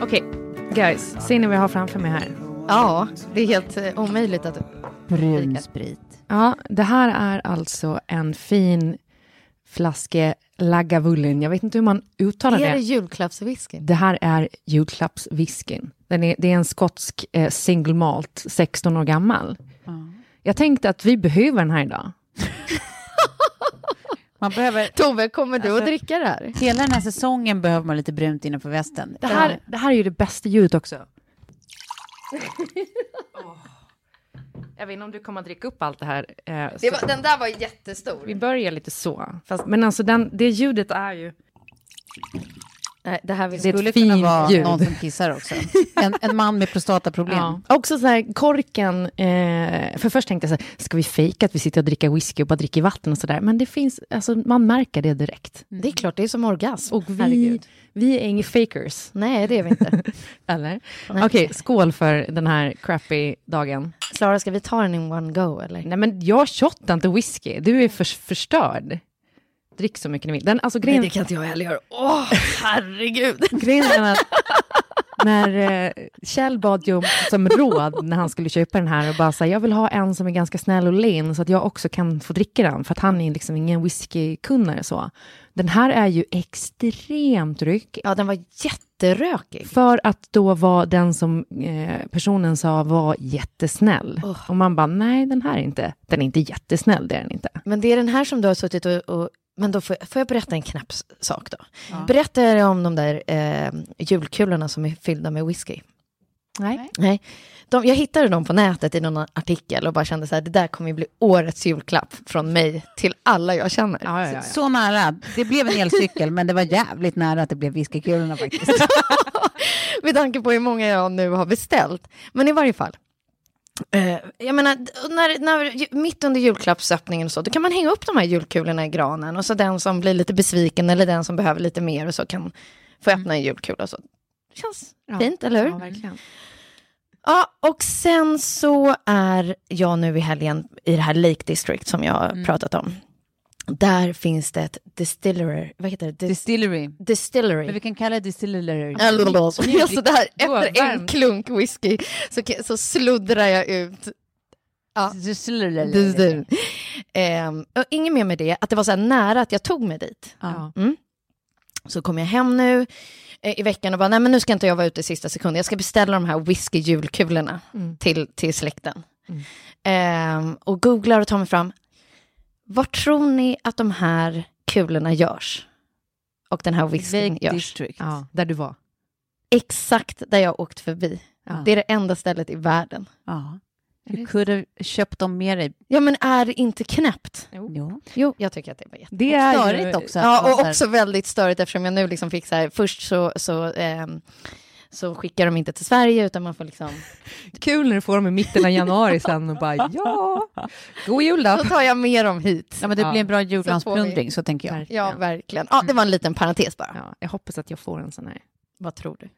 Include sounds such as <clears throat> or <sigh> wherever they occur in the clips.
Okej, guys. Ser ni vad jag har framför mig här? Ja, det är helt eh, omöjligt att... Brun sprit. Ja, det här är alltså en fin flaske Lagavulin. Jag vet inte hur man uttalar Är det det. julklappswhisky? Det här är julklappswhiskyn. Den är, det är en skotsk eh, single malt, 16 år gammal. Jag tänkte att vi behöver den här idag. <laughs> Man behöver, Tove, kommer du Alltså- att dricka det här? hela den här säsongen behöver man lite brunt innanför västen. Det här, det här är ju det bästa ljudet också. <laughs> Jag vet inte om du kommer att dricka upp allt det här. eh, Det var, den där var jättestor. Vi börjar lite så. Fast, men alltså den, det ljudet är ju... Nej, det här vill Det skulle kunna vara ljud. någon som kissar också. En, en man med prostataproblem. Ja. Också så här, korken, eh, för först tänkte jag så här, ska vi fejka att vi sitter och dricker whisky och bara dricker vatten och sådär? Men det finns, alltså man märker det direkt. Det är klart, det är som orgasm. Och vi, Herregud. vi är inga fakers, Nej, det är vi inte. <laughs> eller? Okej, skål för den här crappy dagen. Klara, ska vi ta den in one go eller? Nej men jag shottar inte whisky, du är för, förstörd. Drick så mycket ni vill. Den, alltså, grejen, kan inte jag heller göra. Åh, herregud. <laughs> grejen är att när eh, Kjell bad ju om som råd när han skulle köpa den här och bara säga jag vill ha en som är ganska snäll och len så att jag också kan få dricka den för att han är liksom ingen whiskykunnare så. Den här är ju extremt ryck Ja, den var jätterökig. för att då var den som eh, personen sa var jättesnäll. Oh. Och man bara nej den här är inte, den är inte jättesnäll, det är den inte. Men det är den här som du har suttit och... och men då får, får jag berätta en knapp s- sak då? Berätta er om de där eh, julkulorna som är fyllda med whisky. Nej. Nej. De, jag hittade dem på nätet i någon artikel och bara kände så här, det där kommer ju bli årets julklapp från mig till alla jag känner. Ja, ja, ja, ja. Så nära. Det blev en elcykel, men det var jävligt nära att det blev whiskykulorna faktiskt. <laughs> Med tanke på hur många jag nu har beställt. Men i varje fall. Eh, jag menar, när, när, mitt under julklappsöppningen och så, då kan man hänga upp de här julkulorna i granen. Och så den som blir lite besviken eller den som behöver lite mer och så kan få öppna en julkula. Och så. Känns Ja. fint, eller hur? Ja, verkligen. Ja, och sen så är jag nu i helgen i det här Lake District som jag har pratat om. Där finns det ett distillery, vad heter det? Dis- Distillery. distillery. Men vi kan kalla det distillery. Alltså där, efter en klunk whisky så, så sluddrar jag ut. Ja. Distillery. Ehm, och inget mer med det, att det var så här nära att jag tog mig dit. Ja. Så kom jag hem nu eh, i veckan och bara, nej men nu ska inte jag vara ute i sista sekunden, jag ska beställa de här whisky-julkulorna till, till släkten. Ehm, och googlar och tar mig fram, var tror ni att de här kulorna görs? Och den här whiskyn görs? District. Ja, där du var. Exakt där jag åkt förbi. Ja. Det är det enda stället i världen. Ja. Du kunde köpt dem med dig. Ja, men är det inte knäppt? Jo. Jo, jag tycker att det var jätte... Det Och är störigt ju, också. Ja, och också väldigt störigt eftersom jag nu liksom fick så här, först så, så, ehm, så skickar de inte till Sverige utan man får liksom, <laughs> Kul när du får dem i mitten av januari sen och bara ja, god jul då. då tar jag med dem hit. Ja, men det Ja. blir en bra Så julgransplundring, så tänker jag. Ja, verkligen. Ja, det var en liten parentes bara. Ja, jag hoppas att jag får en sån här. Vad tror du?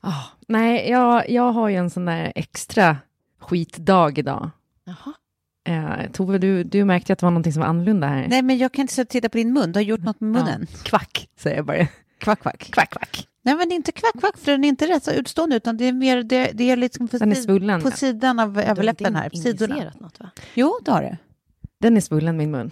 Ah, nej, jag, jag har ju en sån där extra skitdag idag. Jaha. Eh, Tove, du, du märkte att det var någonting som var annorlunda här. Nej, men jag kan inte så titta på din mun. Du har gjort något med munnen. Kvack, säger jag bara. Kvack, kvack. Kvack, kvack. Nej, men det är inte kvack, kvack, för den är inte rätt så utstående, utan det är mer, det, det är liksom på, Den är svullen. på sidan av Du har överläppen inte här. På sidorna. injicerat något va? Jo, det har du. Den är svullen, min mun.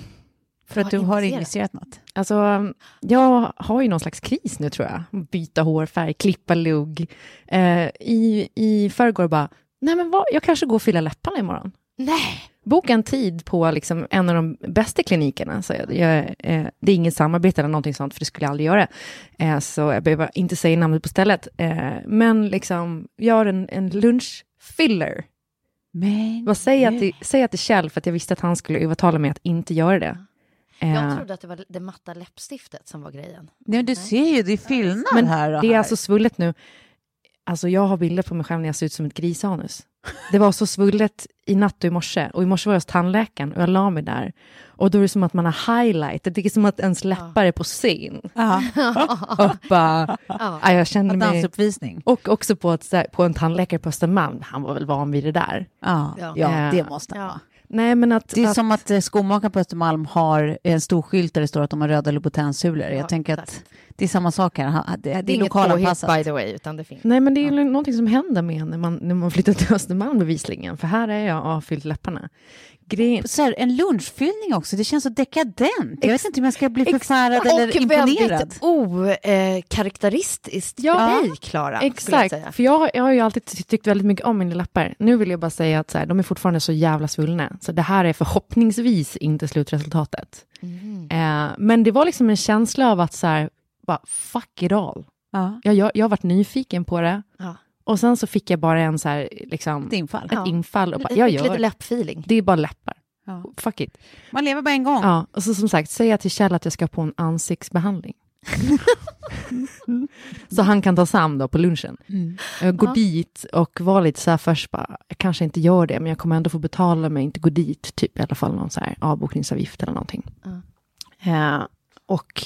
För att du har injicerat något. Alltså, jag har ju någon slags kris nu tror jag. Byta hårfärg, klippa lugg. Eh, I i förrgår bara, nej men vad, jag kanske går och fyller läpparna imorgon. Nej! Boka en tid på liksom en av de bästa klinikerna. Så jag, jag, eh, det är inget samarbete eller någonting sånt, för det skulle jag aldrig göra. Eh, så jag behöver inte säga namnet på stället. Eh, men liksom, gör en, en lunchfiller. Men... Vad säg att, till, säg att till Kjell, för att jag visste att han skulle övertala mig att inte göra det. Eh, Jag trodde att det var det matta läppstiftet som var grejen. Nej, men du ser ju, det är fyllnad här och Det är här. alltså svullet nu. Alltså jag har bilder på mig själv när jag ser ut som ett grisanus. Det var så svullet i natt och i morse. Och i morse var jag hos tandläkaren och jag la mig där. Och då är det som att man har highlightat. Det är som att ens läppar är på scen. Ja, <laughs> Och bara, ja, jag mig... dansuppvisning. Och också på, ett, på en tandläkare på Östermalm. Han var väl van vid det där. Ja, Ja. ja. Ja. det måste han Ja. Nej, men att... Det är att som att eh, skomakaren på Östermalm har en stor skylt där det står att de har röda Louboutin-sulor. Ja, Jag tänker att exakt. det är samma sak här. Det, det Det är är inget påhitt by the way, utan det finns. Nej, men det är ju någonting som händer med en när man, när man flyttar till Östermalm bevisligen. För här är jag avfyllt läpparna. Grejen, Så här, en lunchfyllning också, det känns så dekadent. Jag vet inte om jag ska bli förfärad Och eller imponerad. väldigt okaraktäristiskt Ja. för dig, Klara. jag Exakt, säga. för jag, jag har ju alltid ty- tyckt väldigt mycket om mina läppar. Nu vill jag bara säga att så här, de är fortfarande så jävla svullna. Så det här är förhoppningsvis inte slutresultatet. Mhm. Eh, men det var liksom en känsla av att så här, bara fuck it all. Ja, Jag, jag, jag har varit nyfiken på det. Ja. Och sen så fick jag bara en så här, liksom, ett infall. ett Ja. infall och bara, Lite- jag Lite gör det. läppfeeling. Det är bara läppar. Ja. Fuck it. Man lever bara en gång. Ja, och så som sagt, säga till Kjell att jag ska på en ansiktsbehandling. <laughs> så han kan ta Sam då på lunchen. Mm. Jag går Ja. dit och var lite så här först bara, jag kanske inte gör det, men jag kommer ändå få betala mig, inte gå dit, typ i alla fall någon så här avbokningsavgift eller någonting. Eh, och,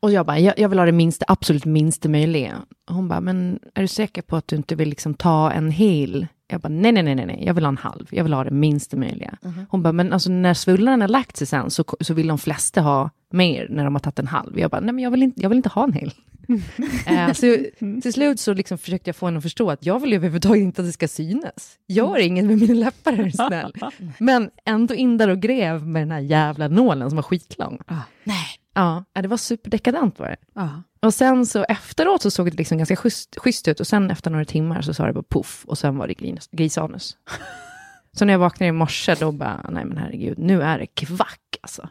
och jag bara, jag, jag vill ha det minsta, absolut minsta möjliga. Hon bara, men är du säker på att du inte vill liksom ta en hel? Jag bara, nej, nej, nej, nej, jag vill ha en halv, jag vill ha det minsta möjliga. Hon bara, men alltså när svullnaden har lagt sig sen så, så vill de flesta ha mer när de har tagit en halv. Jag bara, nej men jag vill inte, jag vill inte ha en hel. <laughs> Eh, så till slut så liksom försökte jag få henne att förstå att jag vill ju överhuvudtaget inte att det ska synas. Gör inget med mina läppar är du snäll. <laughs> Men ändå in där och grev med den här jävla nålen som var skitlång. Nej. Ja, det var superdekadent var det. Ja. Och sen så efteråt så såg det liksom ganska schysst, schysst ut och sen efter några timmar så sa det bara puff och sen var det gris, grisanus. <laughs> så när jag vaknade i morse då bara, nej men herregud, nu är det kvack alltså.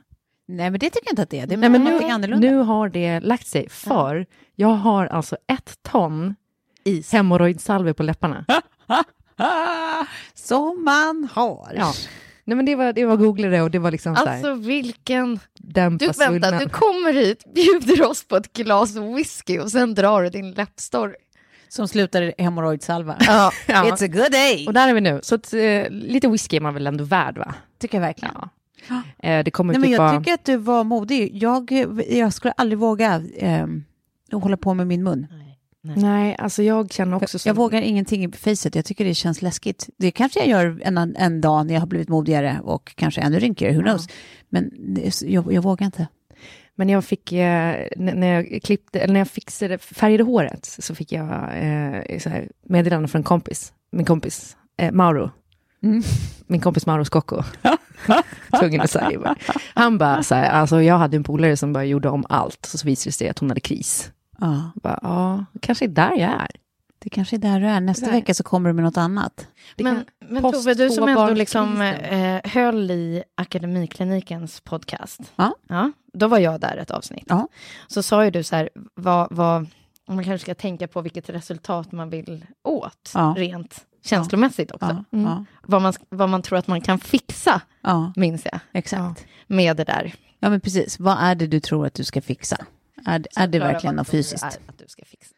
Nej, men det tycker jag inte att det är. Det är Nej men nu, annorlunda. nu har det lagt sig, för jag har alltså ett ton Is. hemorrojdsalve på läpparna. <laughs> Som man har. Ja. Nej men det var, det var googlade och det var liksom så här, Alltså vilken... dämpa Du, vänta, du kommer hit, bjuder oss på ett glas whisky och sen drar du din läppstory. Som slutar i hemorrojdsalva. Ja. <laughs> Ja. It's a good day. Och där är vi nu, så att, eh, lite whisky är man väl ändå värd va? tycker jag verkligen. Ja. Eh, det kommer Nej, men typ jag vara... tycker att du var modig. Jag, jag skulle aldrig våga ehm, hålla på med min mun. Nej, alltså jag känner också så... Jag vågar ingenting i facet. Jag tycker det känns läskigt. Det kanske jag gör en, en dag när jag har blivit modigare och kanske ännu rynkigare, who knows. Men det, jag, jag vågar inte. Men jag fick, eh, när jag klippte, eller när jag fixade, färgade håret, så fick jag eh, så här, meddelande från en kompis, min kompis, eh, Mauro. Mm. Min kompis Mauro Scocco. <laughs> Tvungen att säga. Han bara så här, alltså jag hade en polare som bara gjorde om allt, och så visade det sig att hon hade kris. Ja, Bara, ja, det kanske är där jag är. det kanske är där du är. Nästa Där. vecka så kommer du med något annat. Det Men, kan- men Tove, du som ändå liksom eh, höll i Akademiklinikens podcast. Ja. ja. Då var jag där ett avsnitt. Ja. Så sa ju du så här, vad, vad, man kanske ska tänka på vilket resultat man vill åt, Ja. rent känslomässigt också. Ja, ja, Vad, man, vad man tror att man kan fixa, ja, minns jag, exakt. med det där. Ja, men precis. Vad är det du tror att du ska fixa? Är, är det verkligen något fysiskt? är Att du ska fixa.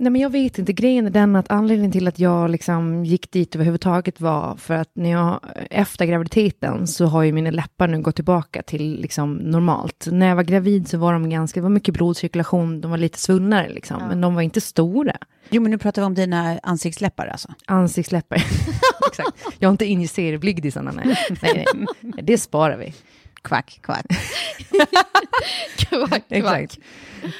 Nej, men jag vet inte. Grejen är den att anledningen till att jag liksom gick dit överhuvudtaget var för att när jag, efter graviditeten så har ju mina läppar nu gått tillbaka till liksom normalt. När jag var gravid så var de ganska, det var mycket blodcirkulation, de var lite svullnare liksom, men de var inte stora. Jo, men nu pratar vi om dina ansiktsläppar alltså. Ansiktsläppar. <laughs> Exakt. Jag har inte injicerat blygdisarna, nej. nej, nej. <laughs> Det sparar vi. Kvack, kvack. <laughs> Kvack, kvack. Exakt.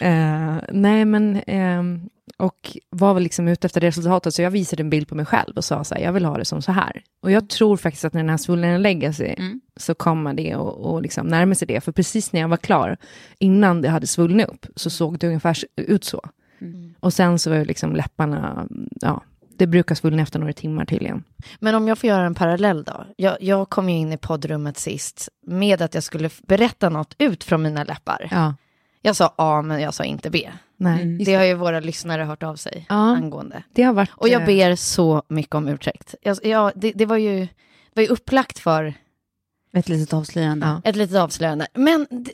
Eh, nej, men... ehm, och var väl liksom ute efter resultatet, så jag visade en bild på mig själv och sa så här, jag vill ha det som så här. Och jag tror faktiskt att när den här svullnaden lägger sig, Mm. så kommer det och, och liksom närma sig det. För precis när jag var klar, innan det hade svullnat upp, så såg det ungefär ut så. Mm. Och sen så var ju liksom läpparna, ja, det brukar svullna efter några timmar tydligen. Men om jag får göra en parallell då. Jag, jag kom ju in i poddrummet sist med att jag skulle berätta något ut från mina läppar. Ja, Jag sa A, men jag sa inte B. nej. Mm. Det har ju våra lyssnare hört av sig Ja. angående. Det har varit... Och jag eh, ber så mycket om ursäkt. Jag, jag, det, det, var ju, det var ju upplagt för Ett litet avslöjande. Ja. ett litet avslöjande. Men det,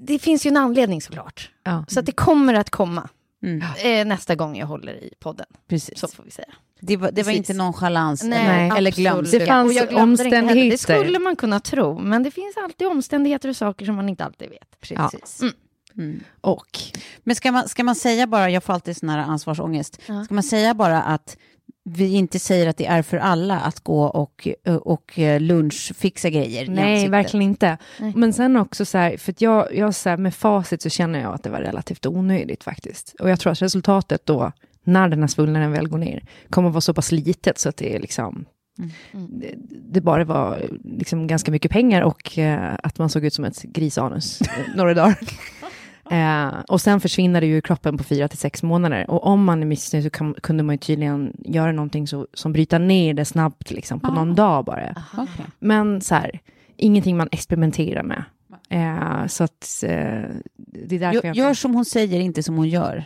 det finns ju en anledning såklart. Ja. Så att det kommer att komma Mm, eh, nästa gång jag håller i podden. precis. Så får vi säga. Det var, det var inte nonchalans Nej, eller, eller. Det fanns glömde det omständigheter. skulle man kunna tro, men det finns alltid omständigheter och saker som man inte alltid vet. Precis. Mm. Mm. Och Men ska man, ska man säga bara, jag får alltid sån här ansvarsångest, Ja. ska man säga bara att vi inte säger att det är för alla att gå och, och lunchfixa grejer Nej, verkligen inte. Nej. Men sen också så här, för jag, jag så här, med facit så känner jag att det var relativt onödigt faktiskt. Och jag tror att resultatet då, när den här svullnaden väl går ner, kommer att vara så pass litet så att det är liksom, Mm. det, det bara var liksom ganska mycket pengar och eh, att man såg ut som ett grisanus eh, <laughs> några dagar. Eh, och sen försvinner det ju i kroppen på fyra till sex månader. Och om man är missnöjd så kan, kunde man ju tydligen göra någonting så, som bryter ner det snabbt, liksom, på någon dag bara. Okej. Men så här, ingenting man experimenterar med. Eh, så att eh, det är därför Gör, jag... gör som hon säger, inte som hon gör.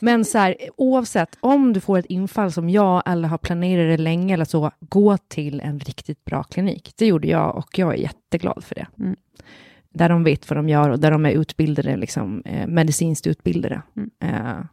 Men så här, oavsett, om du får ett infall som jag eller har planerat det länge eller så, gå till en riktigt bra klinik. Det gjorde jag och jag är jätteglad för det. Mm. Där de vet vad de gör och där de är utbildade, liksom, eh, medicinskt utbildade. Mm.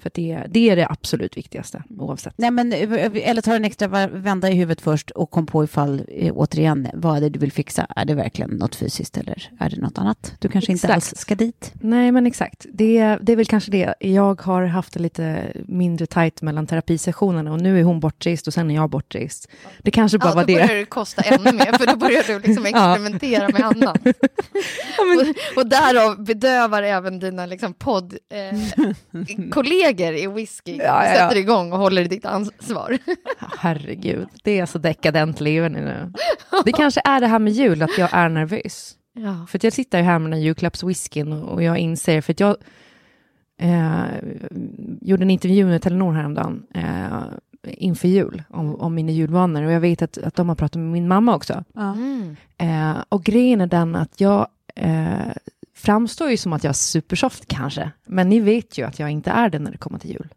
Eh, för det, det är det absolut viktigaste, oavsett. Nej, men, eh, eller ta en extra vända i huvudet först och kom på ifall, eh, återigen, vad är det du vill fixa? Är det verkligen något fysiskt eller är det något annat? Du kanske inte Exakt. alls ska dit. Nej, men exakt. Det, det är väl kanske det. Jag har haft det lite mindre tajt mellan terapisessionerna och nu är hon bortrest och sen är jag bortrest. Det kanske bara Ja, var då det. börjar det kosta ännu mer, för då börjar du liksom <laughs> Ja. experimentera med annat. <laughs> och, och därav bedövar även dina liksom, poddkollegor <laughs> i whisky, Ja, ja, ja. sätter igång och håller i ditt ansvar. Herregud, det är så dekadent liv nu. Det kanske är det här med jul, att jag är nervös. Ja. För att jag sitter ju här med den julklappswhiskyn och, och jag inser, för att jag eh, gjorde en intervju med Telenor häromdagen eh, inför jul om, om mina julvanor och jag vet att, att de har pratat med min mamma också. Mm. Eh, och grejen är den att jag eh, framstår ju som att jag är supersoft kanske, men ni vet ju att jag inte är det när det kommer till jul.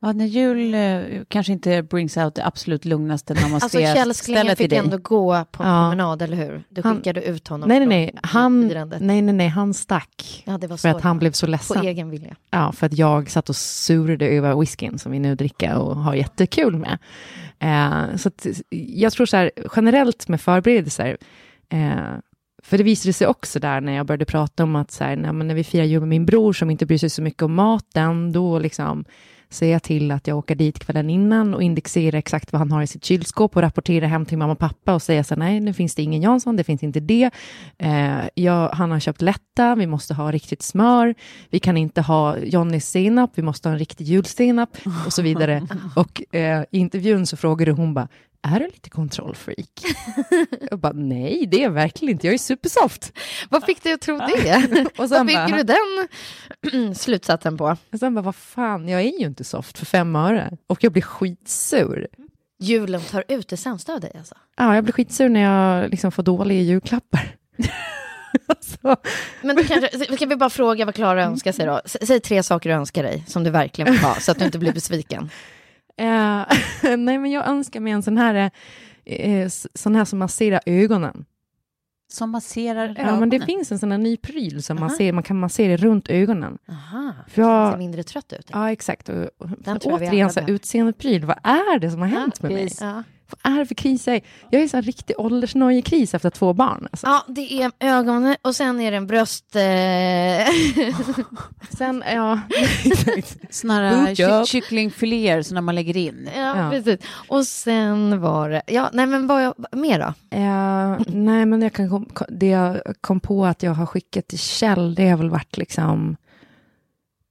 Ja, när jul eh, kanske inte brings out det absolut lugnaste när man Alltså ska Kjell ställa Slinge till fick ändå gå på en Ja. promenad, eller hur? Du Han- skickade ut honom Nej, nej, från nej, han, firandet. nej, nej, nej, han stack. Ja, det var För att han blev så På ledsen. egen vilja. Ja, för att jag satt och surade över whiskyn som vi nu dricker och har jättekul med. Eh, så att, jag tror så här, generellt med förberedelser, eh, för det visade sig också där när jag började prata om att så här, när, vi firar jul med min bror som inte bryr sig så mycket om maten, då liksom ser jag till att jag åker dit kvällen innan och indexerar exakt vad han har i sitt kylskåp och rapporterar hem till mamma och pappa och säger så här, nej, nu finns det ingen Jansson, det finns inte det. Eh, jag, han har köpt lätta, vi måste ha riktigt smör, vi kan inte ha Johnnys senap, vi måste ha en riktig julsenap och så vidare. <laughs> Och eh, i intervjun så frågade hon bara, är du lite kontrollfreak? <laughs> jag bara, nej, det är jag verkligen inte, jag är supersoft. Vad fick dig att tro det? <laughs> Och sen Vad fick bara, du den <clears throat> slutsatsen på? och sen bara, vad fan, jag är ju inte soft för fem öre. Och jag blir skitsur. Julen tar ut det sämsta av dig alltså? Ja, jag blir skitsur när jag liksom får dåliga julklappar. <laughs> alltså, Men kanske, kan vi bara fråga vad Klara önskar sig då? S- Säg tre saker du önskar dig som du verkligen vill ha, så att du inte blir besviken. Eh, <laughs> nej, men jag önskar mig en sån här, eh, sån här som masserar ögonen. Som masserar Ja, ögonen? men det finns en sån här ny pryl som man, Aha. ser, man kan massera runt ögonen. Aha, För jag- ser mindre trött ut. Ja, exakt. Och, och, återigen, så utseendepryl, vad är det som har hänt med mig? precis. Ja. Vad är det för kriser? Jag är så här riktig åldersnojekris efter två barn. Alltså. ja, det är ögonen och sen är det en bröst... Eh... <laughs> Sen, ja, <laughs> Såna här kycklingfiléer som när man lägger in. ja, Ja. precis. Och sen var det... Ja, nej men vad jag... mer då? Eh, nej, men jag kan kom, det jag kom på att jag har skickat till Kjell, det har väl varit liksom...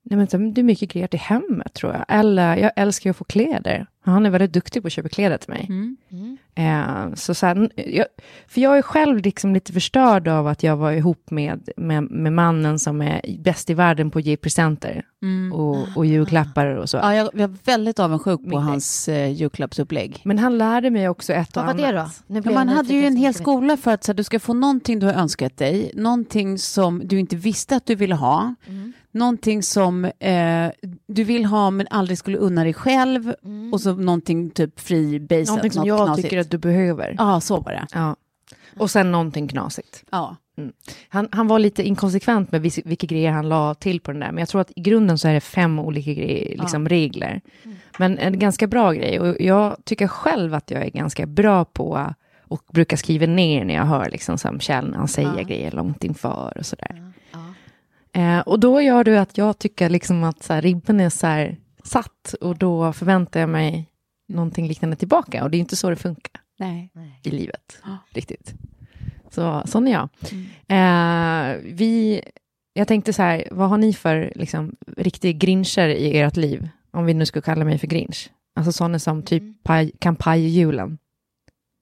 Nej, men så- det är mycket grejer till hemmet, tror jag. Eller, jag älskar ju att få kläder. Han är väldigt duktig på att köpa kläder till mig. Mm. Eh, så sen, jag, för jag är själv liksom lite förstörd av att jag var ihop med, med, med mannen som är bäst i världen på att ge presenter och, och julklappar och så. Ja, jag, jag är väldigt avundsjuk på ex. hans eh, julklappsupplägg. Men han lärde mig också ett och Vad var det annat. då? Ja, man hade ju en hel skola för att så här, du ska få någonting du har önskat dig, någonting som du inte visste att du ville ha, Mm. Någonting som eh, du vill ha men aldrig skulle unna dig själv Mm. och så någonting typ freebased. Någonting som något jag knasigt. tycker att du behöver. Ja, så var det. Ja. Och sen någonting knasigt. Ja. Han, han var lite inkonsekvent med vis- vilka grejer han la till på den där, men jag tror att i grunden så är det fem olika grejer, liksom regler. Men en ganska bra grej, och jag tycker själv att jag är ganska bra på och brukar skriva ner när jag hör liksom som Kjell när han säger grejer långt inför och sådär. Eh, och då gör det att jag tycker liksom att så här, ribben är så här satt och då förväntar jag mig någonting liknande tillbaka och det är inte så det funkar Nej. i livet. Ja. <gasps> Riktigt. Så sån är jag. Eh, vi, jag tänkte så här, vad har ni för liksom, riktiga grincher i ert liv? Om vi nu skulle kalla mig för grinch. Alltså sådana som typ paj, kampanjjulen.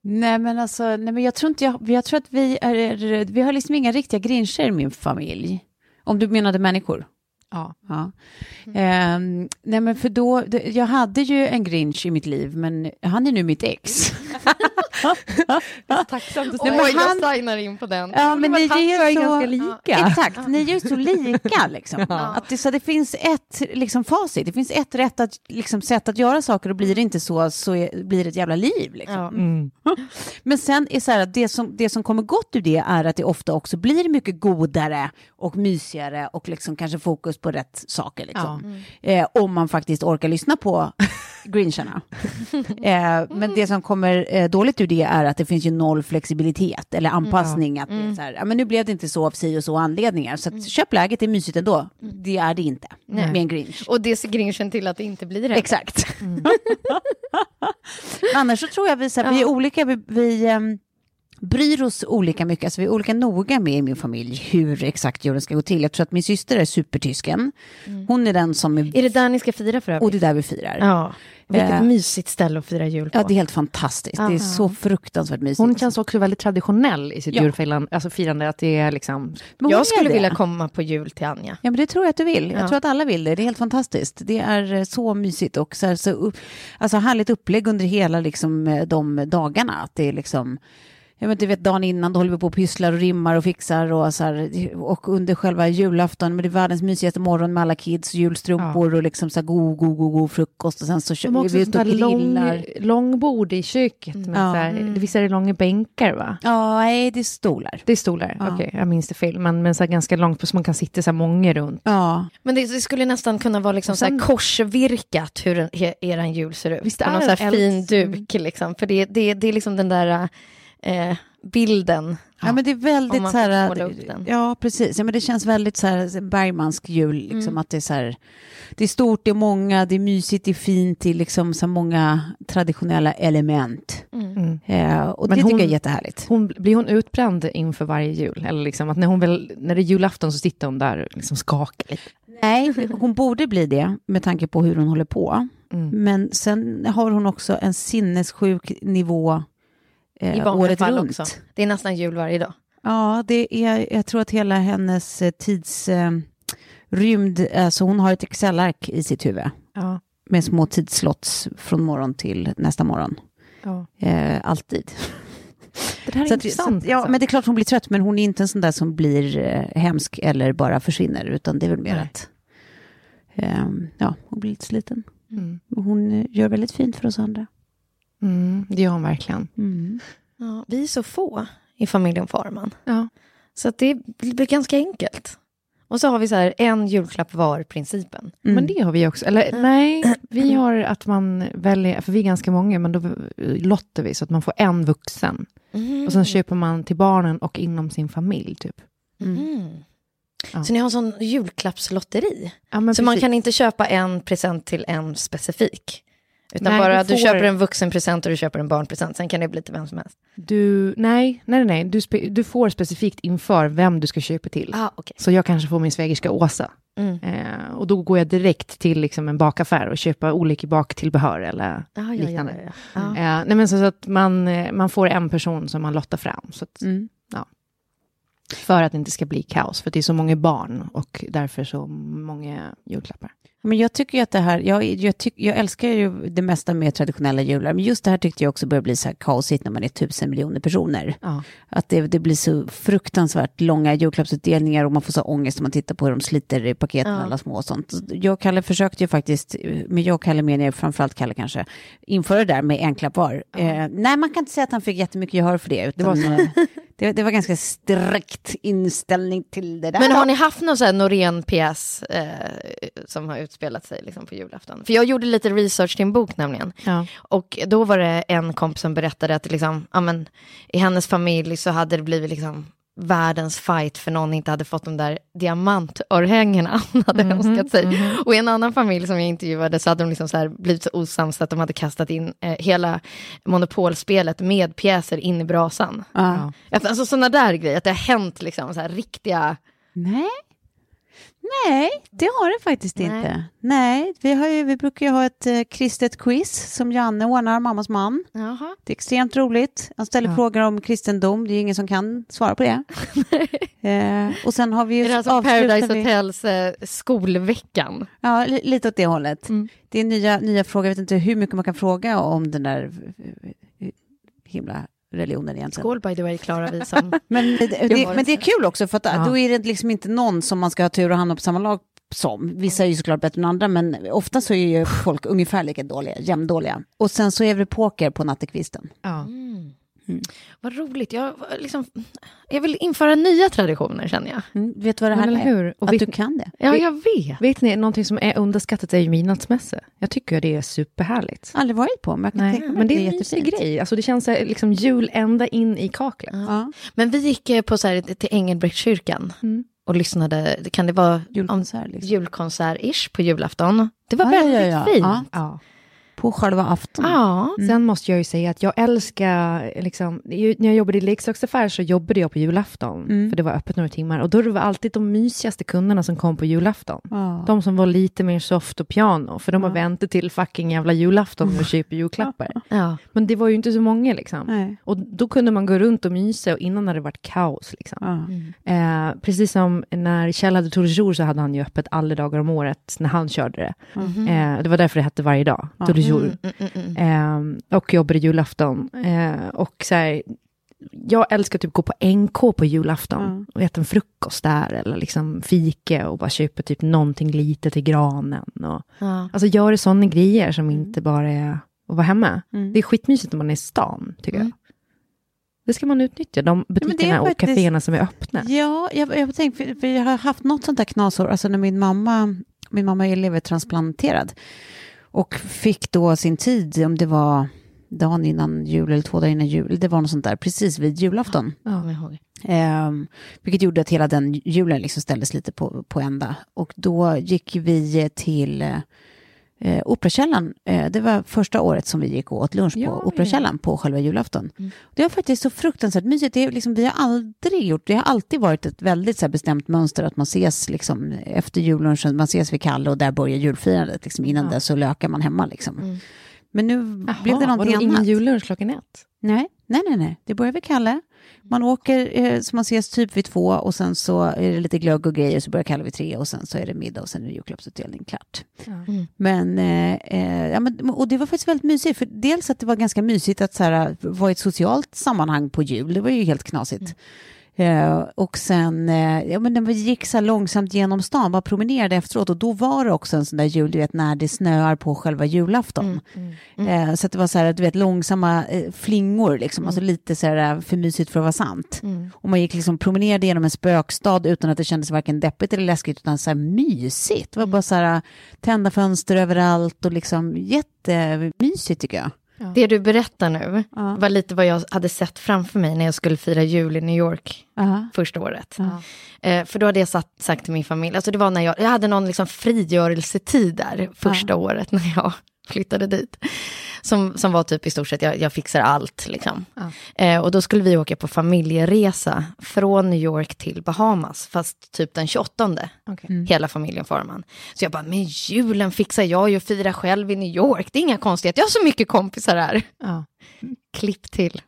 Nej men alltså, nej, men jag tror inte jag, jag tror att vi är, vi har liksom inga riktiga grinscher i min familj. Om du menade människor. Ja. Ja. Ehm, nej men för då, jag hade ju en grinch i mitt liv, men han är nu mitt ex. <laughs> Tacksamt att men han- jag signar in på den. Ja, men ni är så... ganska lika. Exakt, ni är ju så lika <laughs> liksom. Att det, så det finns ett liksom, facit, det finns ett rätt att, liksom, sätt att göra saker och blir det inte så, så är, blir det ett jävla liv. Liksom. Ja. Mm. <laughs> Men sen är så här att det som, det som kommer gott ur det är att det ofta också blir mycket godare och mysigare och liksom kanske fokus på rätt saker. Liksom. Eh, om man faktiskt orkar lyssna på <laughs> grincharna. eh, men det som kommer eh, dåligt ur det är att det finns ju noll flexibilitet eller anpassning. Att det är så här, ja, men nu blev det inte så av si och så anledningar. Så att, köp läget, det är mysigt ändå. Det är det inte med en grinch. Och det ser grinchen till att det inte blir det. Exakt. <laughs> Annars så tror jag vi, så här, vi är olika, vi, vi ehm, bryr oss olika mycket, alltså vi är olika noga med i min familj hur exakt julen ska gå till. Jag tror att min syster är supertysken. Hon är den som är, Är det där ni ska fira för och övrigt? det är där vi firar. Ja. Vilket Eh. mysigt ställe att fira jul på. Ja, det är helt fantastiskt. Det är så fruktansvärt mysigt. Hon känns också väldigt traditionell i sitt Ja. julfirande, alltså firande, att det är liksom... Jag skulle vilja komma på jul till Anja. Ja, men det tror jag att du vill. Jag Ja. tror att alla vill det. Det är helt fantastiskt. Det är eh, så mysigt och så, här, så alltså, härligt upplägg under hela liksom, eh, de dagarna. Att det är liksom, jag vet, du vet dagen innan då håller vi på och pysslar och rimmar och fixar och, så här, och under själva julafton, men det är världens mysigaste morgon med alla kids, julstrumpor och liksom så här god, god, god, god frukost och sen så kör vi också ut sånt och där lång, grillar. långbord i köket. Med Ja. så här, Visst är det långa bänkar, va? Ja, nej, det är stolar. Det är stolar, Ja. okej, jag minns det fel. Men, men så här ganska långt, så man kan sitta så här många runt. Ja, Men det, det skulle nästan kunna vara liksom så här sen- korsvirkat hur en, he, eran jul ser ut. Visst På är någon så här fin duk liksom. För det, det, det är liksom den där eh, bilden. Ja, men det är väldigt så här, ja precis, ja, men det känns väldigt så här Bergmansk jul, liksom Mm. att det är så här, det är stort, det är många, det är mysigt, det är fint, det är liksom så många traditionella element. Mm. Eh, och Men det hon- tycker jag är jättehärligt. Hon, blir hon utbränd inför varje jul? Eller liksom att när, hon väl, när det är julafton så sitter hon där och liksom skakar lite? Nej, hon borde bli det med tanke på hur hon håller på. Mm. Men sen har hon också en sinnessjuk nivå eh, I året runt. också. Det är nästan jul varje dag. Ja, det är, jag tror att hela hennes eh, tidsrymd, eh, rymd, alltså hon har ett Excel-ark i sitt huvud Ja. med små tidsslots från morgon till nästa morgon. ja. Eh, alltid. <laughs> Det här är Så att- intressant. så att- ja, alltså. men det är klart hon blir trött, men hon är inte en sån där som blir eh, hemsk eller bara försvinner, utan det är väl mer Nej. att eh, ja, hon blir lite sliten. Mm. Hon eh, gör väldigt fint för oss andra. Mm, det gör hon verkligen. Mm. Ja, vi är så få i familjen Farman. Ja. Så att det blir ganska enkelt. Och så har vi så här en julklapp var-principen. Mm. Men det har vi också. Eller nej, <clears throat> vi har att man väljer, för vi är ganska många, men då lottar vi så att man får en vuxen. Mm. Och sen köper man till barnen och inom sin familj, typ. Mm. Ja. Så ni har en sån julklappslotteri? Ja, så man precis. kan inte köpa en present till en specifik? Utan Nej, bara du du får- köper en vuxenpresent och du köper en barnpresent. Sen kan det bli till vem som helst. Du, nej, nej, nej. Du, spe, du får specifikt inför vem du ska köpa till. Ah, okay. Så jag kanske får min svägerska Åsa. Mm. Eh, och då går jag direkt till liksom en bakaffär och köper olika baktillbehör eller Ah, ja, ja, liknande. ja, ja. Ah. Eh, nej, men så, så att man, eh, man får en person som man lottar fram. Så att, Mm. För att det inte ska bli kaos, för det är så många barn och därför så många julklappar. Men jag tycker ju att det här, jag, jag, tyck, jag älskar ju det mesta med traditionella jular, men just det här tyckte jag också börjar bli så här kaosigt när man är tusen miljoner personer. Ja. Att det, det blir så fruktansvärt långa julklappsutdelningar och man får så ångest när man tittar på hur de sliter i paketen, Ja. alla små och sånt. Jag och Kalle försökte ju faktiskt, men jag och Kalle menar jag, framförallt Kalle kanske, införa det där med en klapp var. Eh, nej, man kan inte säga att han fick jättemycket gehör för det. Utan, Det var så. Det, det var ganska strikt inställning till det där. Men har ni haft någon sån här Norén-pjäs eh, som har utspelat sig liksom, på julafton? För jag gjorde lite research till en bok nämligen. Ja. Och då var det en kompis som berättade att liksom, ja, men, i hennes familj så hade det blivit liksom världens fight för någon inte hade fått de där diamantörhängena hon <laughs> hade önskat sig. Och i en annan familj som jag intervjuade så hade de liksom så blivit så osams att de hade kastat in eh, hela monopolspelet med pjäser in i brasan. Ja. Alltså sådana där grejer, att det har hänt liksom så här riktiga... Nej. Nej, det har det faktiskt Nej. inte. Nej, vi, har ju, vi brukar ju ha ett eh, kristet quiz som Janne ordnar, mammas man. Jaha. Det är extremt roligt. Han ställer Ja. frågor om kristendom, det är ingen som kan svara på det. <laughs> eh, och sen har vi ju... Är det alltså Paradise vi- Hotels eh, skolveckan? Ja, li- lite åt det hållet. Mm. Det är nya, nya frågor, jag vet inte hur mycket man kan fråga om den där eh, himla religionen egentligen. Skål by the way, Klara Wisam. <laughs> Men det, det, var men det är kul också, för att Ja. då är det liksom inte någon som man ska ha tur att hamna på samma lag som. Vissa är ju såklart bättre än andra, men ofta så är ju folk ungefär lika dåliga, jämndåliga. Och sen så är det poker på nattekvisten. Ja. Mm. Vad roligt. Jag, liksom, jag vill införa nya traditioner känner jag. Mm, vet du vad det här är? hur? Och Att vet, du kan det. Ja, jag vet. vet ni, någonting som är underskattat är ju midnattsmässa. Jag tycker det är superhärligt. Aldrig varit på, men jag kan Nej, tänka mig men det är en mysig grej. Alltså det känns liksom jul ända in i kaklet. Ja, Men vi gick eh, på så här, till Engelbrektskyrkan Mm. och lyssnade. Kan det vara om julkonsert liksom. julkonsert-ish på julafton? Det var ja, väldigt ja, ja. fint. Ja. Ja. På själva afton. Ja. Sen måste jag ju säga att jag älskar, liksom, när jag jobbade i leksaksaffär så jobbade jag på julafton, Mm. för det var öppet några timmar. Och då var det alltid de mysigaste kunderna som kom på julafton. Ja. De som var lite mer soft och piano, för de har Ja. väntat till fucking jävla julafton och köper julklappar. <laughs> ja. Men det var ju inte så många liksom. Nej. Och då kunde man gå runt och mysa och innan hade det varit kaos. Liksom. Ja. Eh, precis som när Kjell hade Tour Jour så hade han ju öppet alla dagar om året när han körde det. Eh, det var därför det hette varje dag, Ja. Tour Jour. Mm, mm, mm, mm. Eh, och jobbade julafton. Eh, och så här, jag älskar typ gå på NK på julafton Ja. och äta en frukost där eller liksom fika och bara köpa typ någonting lite till granen. Och, Ja. alltså göra sådana grejer som inte bara är att vara hemma. Mm. Det är skitmysigt när man är i stan, tycker Mm. jag. Det ska man utnyttja, de butikerna och faktiskt- kaféerna som är öppna. Ja, jag, jag tänkte, för, för jag har haft något sånt där knasår, alltså när min mamma, min mamma är levertransplanterad och fick då sin tid, om det var dagen innan jul eller två dagar innan jul, det var något sånt där, precis vid julafton. Ja, jag ihåg. Ehm, vilket gjorde att hela den julen liksom ställdes lite på, på ända. Och då gick vi till eh, Operakällaren. Eh, det var första året som vi gick och åt lunch Ja, på Operakällaren på själva julafton. Mm. Det var faktiskt så fruktansvärt mysigt. Det är liksom, vi har aldrig gjort, det har alltid varit ett väldigt så här, bestämt mönster att man ses liksom, efter jullunchen, man ses vid Kalle och där börjar julfirandet. Liksom, innan Ja. dess så lökar man hemma. Liksom. Mm. Men nu blev det någonting annat. ingen jullunch klockan ett? Nej, nej, nej, nej. Det börjar vid Kalle. Man åker, eh, så man ses typ vid två och sen så är det lite glögg och grejer så börjar Kalle vid tre och sen så är det middag och sen är det julklappsutdelning klart. Mm. Men, eh, eh, ja, men, och det var faktiskt väldigt mysigt, för dels att det var ganska mysigt att så här, vara i ett socialt sammanhang på jul, det var ju helt knasigt. Eh, och sen, eh, ja men vi gick så här långsamt genom stan, bara promenerade efteråt och då var det också en sån där jul, du vet när det snöar på själva julafton. Mm, mm, mm. Eh, så det var så här, du vet långsamma flingor liksom, alltså mm. lite så här för mysigt för att vara sant. Mm. Och man gick liksom promenerade genom en spökstad utan att det kändes varken deppigt eller läskigt utan så här mysigt. Det var bara så här tända fönster överallt och liksom jättemysigt tycker jag. Ja. Det du berättar nu ja. var lite vad jag hade sett framför mig när jag skulle fira jul i New York Aha. första året. Eh, för då hade jag satt, sagt till min familj, alltså det var när jag, jag hade någon liksom frigörelsetid där första året när jag <laughs> flyttade dit. Som, som var typ i stort sett, jag, jag fixar allt liksom. Ja. Eh, och då skulle vi åka på familjeresa från New York till Bahamas, fast typ den 28. Okay. Mm. Hela familjen far man. Så jag bara, men julen fixar jag ju och firar själv i New York. Det är inga konstigheter, jag har så mycket kompisar här. Ja. Klipp till.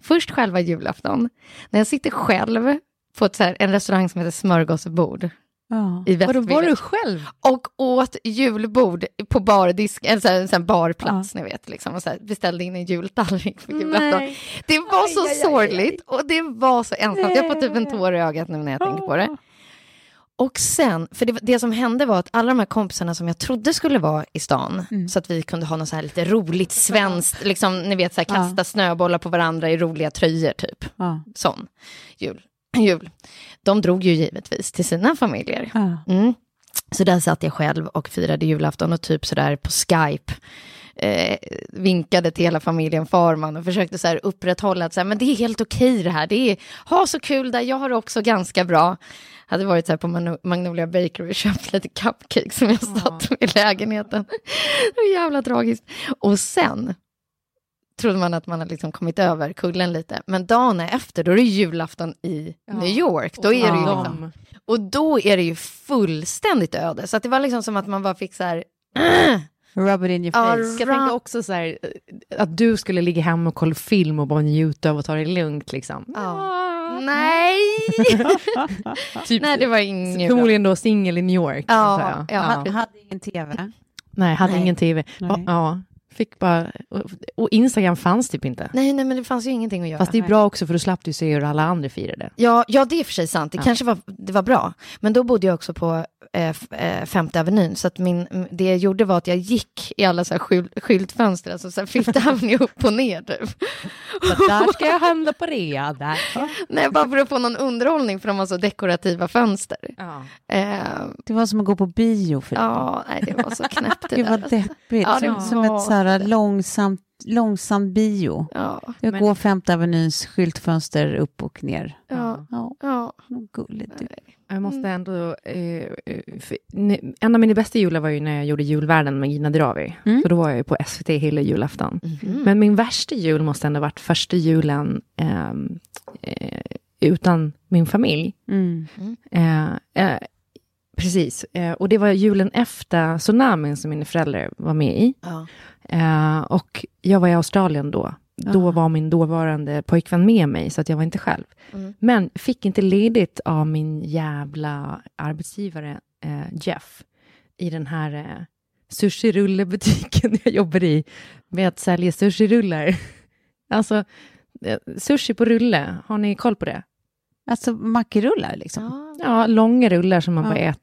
Först själva julafton, när jag sitter själv på ett, så här, en restaurang som heter Smörgåsbord. Ja. I Vadå, var du själv? Och åt julbord på bardisk, en sån här barplats, ja. ni vet, liksom, och så här, beställde in en jultallrik för julafton. Det var aj, så aj, sorgligt aj, och det var så ensamt. Jag får typ en tår i ögat nu när jag tänker på det. Och sen, för det, det, som hände var att alla de här kompisarna som jag trodde skulle vara i stan, mm. så att vi kunde ha något så här lite roligt svenskt, liksom, ni vet, så här, kasta ja. snöbollar på varandra i roliga tröjor, typ. Ja. Sån jul. <clears throat> jul de drog ju givetvis till sina familjer. Mm. Så där satt jag själv och firade julafton och typ sådär på Skype eh, vinkade till hela familjen Farman och försökte så här upprätthålla att så här, men det är helt okej det här, det är, ha så kul där, jag har det också ganska bra. Hade varit så här på Magnolia Bakery och <laughs> köpt lite cupcakes som jag satt i lägenheten. <laughs> Det var jävla tragiskt. Och sen trodde man att man hade liksom kommit över kullen lite. Men dagen efter, då är det julafton i ja. New York. Då är det ju liksom, och då är det ju fullständigt öde. Så det var liksom som att man bara fick så här... <clears throat> Rub it in your face. Jag tänkte också så här, att du skulle ligga hemma och kolla film och bara njuta av att ta det lugnt liksom. Uh. Nej! <laughs> typ, Nej, det var inget Förmodligen då singel i New York. Ja, jag, hade, hade ingen tv. Nej, hade nej. ingen tv. Nej. Ja, Fick bara, och Instagram fanns typ inte. Nej, nej, men det fanns ju ingenting att göra. Fast det är bra också för då slapp du se hur alla andra firade. Ja, ja det är för sig sant. Det ja. kanske var, det var bra. Men då bodde jag också på eh, eh, Femte Avenyn, så att min, det jag gjorde var att jag gick i alla så här skyl, skyltfönster, alltså så här Fifth Avenue upp och ner typ. Så där ska jag handla på rea, där. Nej, bara för att få någon underhållning, för de har så dekorativa fönster. Ja. Eh, det var som att gå på bio för dig. Ja, nej, det var så knäppt det, det var deppigt, ja, det som, som ett så här långsamt långsam bio. Ja, jag men... går Femte Avenyns skyltfönster upp och ner. Ja. Ja. ja. Gulligt. Du. Jag måste mm. ändå... Eh, för, en av mina bästa jular var ju när jag gjorde julvärlden med Gina Dirawi. Mm. Så då var jag ju på SVT hela julafton. Mm. Men min värsta jul måste ändå varit första julen ehm, eh, utan min familj. Mm. Eh, eh, precis. Eh, och det var julen efter tsunamin som mina föräldrar var med i. Ja. Eh, och jag var i Australien då. Då var min dåvarande pojkvän med mig, så att jag var inte själv. Mm. Men fick inte ledigt av min jävla arbetsgivare eh, Jeff i den här eh, sushi-rullebutiken <laughs> jag jobbar i med att sälja sushi-rullar. <laughs> alltså, eh, sushi på rulle, har ni koll på det? Alltså mackrullar liksom? Ja, långa rullar som man ja. bara äter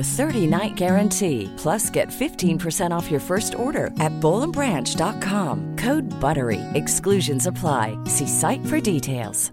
a 30-night guarantee. Plus, get 15% off your first order at bowlandbranch.com. Code BUTTERY. Exclusions apply. See site for details.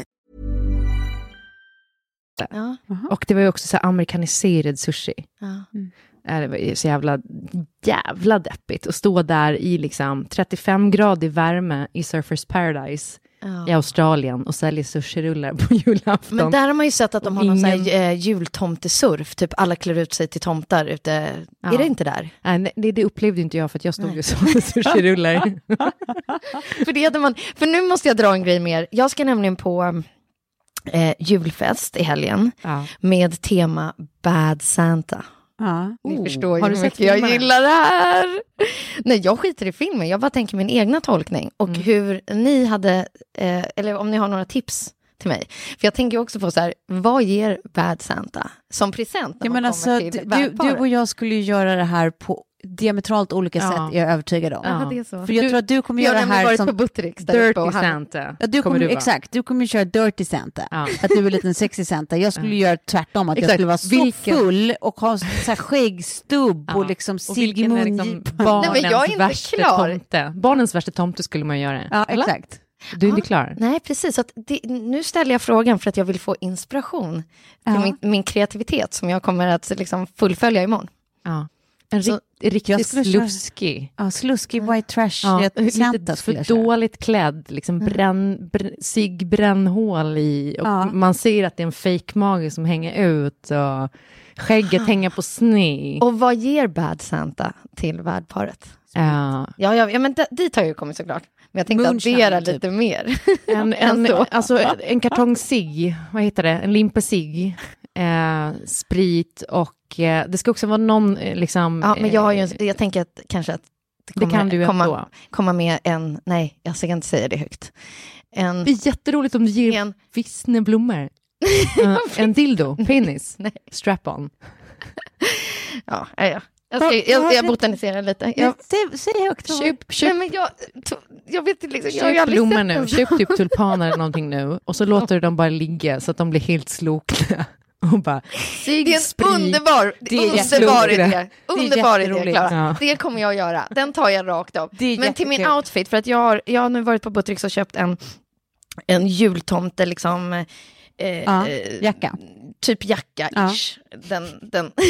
Ja. Och det var ju också så här amerikaniserad sushi. Ja. Äh, Det var ju så jävla, jävla deppigt att stå där i liksom 35 grader värme i Surfers Paradise i Australien och sälja sushirullar på <laughs> julafton. Men där har man ju sett att de har någon sån Ingen- här, eh, jultomtesurf, typ alla klär ut sig till tomtar ute. Ja. Är det inte där? Nej, nej, det, det upplevde inte jag för att jag stod ju så med <laughs> sushirullar. För, det hade man, för nu måste jag dra en grej mer. Jag ska nämligen på eh, julfest i helgen ja. med tema Bad Santa. Ja. Ni Oh, förstår ju har hur du sett mycket jag gillar det här. Nej, jag skiter i filmen. Jag bara tänker min egna tolkning och Mm. hur ni hade, eh, eller om ni har några tips till mig. För jag tänker också på så här, vad ger Bad Santa som present när Ja, men alltså, till du, du och jag skulle ju göra det här på diametralt olika Ja. sätt, är jag övertygad om. Ja, det är så. För jag tror att du kommer jag göra det här varit som... på Buttericks Dirty han- Santa. Ja, du kommer, du vara. exakt, du kommer köra Dirty Santa. Ja. Att du är lite sexy Santa. Jag skulle göra tvärtom, att jag Exakt. skulle vara så Vilken- full och ha så här skäggstubb Ja. och liksom är liksom barnens Nej, men jag är inte värsta klar. tomte? Barnens värsta tomte skulle man göra. Ja, eller? exakt. Du är inte klar? Nej, precis. Så att det, nu ställer jag frågan för att jag vill få inspiration till Ja. min, min kreativitet som jag kommer att liksom fullfölja imorgon. Ja. En ri- köra- sluskig. Ja, sluskig white trash Ja, lite för dåligt klädd, liksom bränn, br- sig brännhål i och Ja. man ser att det är en fejkmage som hänger ut och skägget hänger på sned. Och vad ger Bad Santa till värdparet? Ja, Ja, ja, ja men dit har jag ju kommit såklart. Men jag tänkte addera typ. lite mer. en, <laughs> en, så. alltså, en kartong cigg, vad heter det, en limpa cigg, eh, sprit och eh, det ska också vara någon eh, liksom... Ja, men jag, har ju, eh, en- jag tänker att kanske att det det kommer, kan du komma, ändå. komma med en, nej, jag ska inte säga det högt. En, Det är jätteroligt om du ger en vissneblommor. Uh, <laughs> en dildo, penis, <laughs> strap-on. ja, ja, ja. Jag, ska, jag, jag botaniserar lite. Jag, Säg, säg högt. Köp, köp nej, men jag, jag vet inte, liksom, jag Köp aldrig blommor nu, köp typ <laughs> tulpaner eller någonting nu och så låter du dem bara ligga så att de blir helt slokna. Och bara, Det är en sprit. underbar, Det är underbar idé. Det Underbar idé, jätteroligt. Klara. Ja. Det kommer jag att göra. Den tar jag rakt av. Det Men till min outfit, för att jag har, jag har nu varit på Buttericks och köpt en, en jultomte, liksom, eh, Ja, eh, jacka. typ jacka-ish. Den, den. <laughs>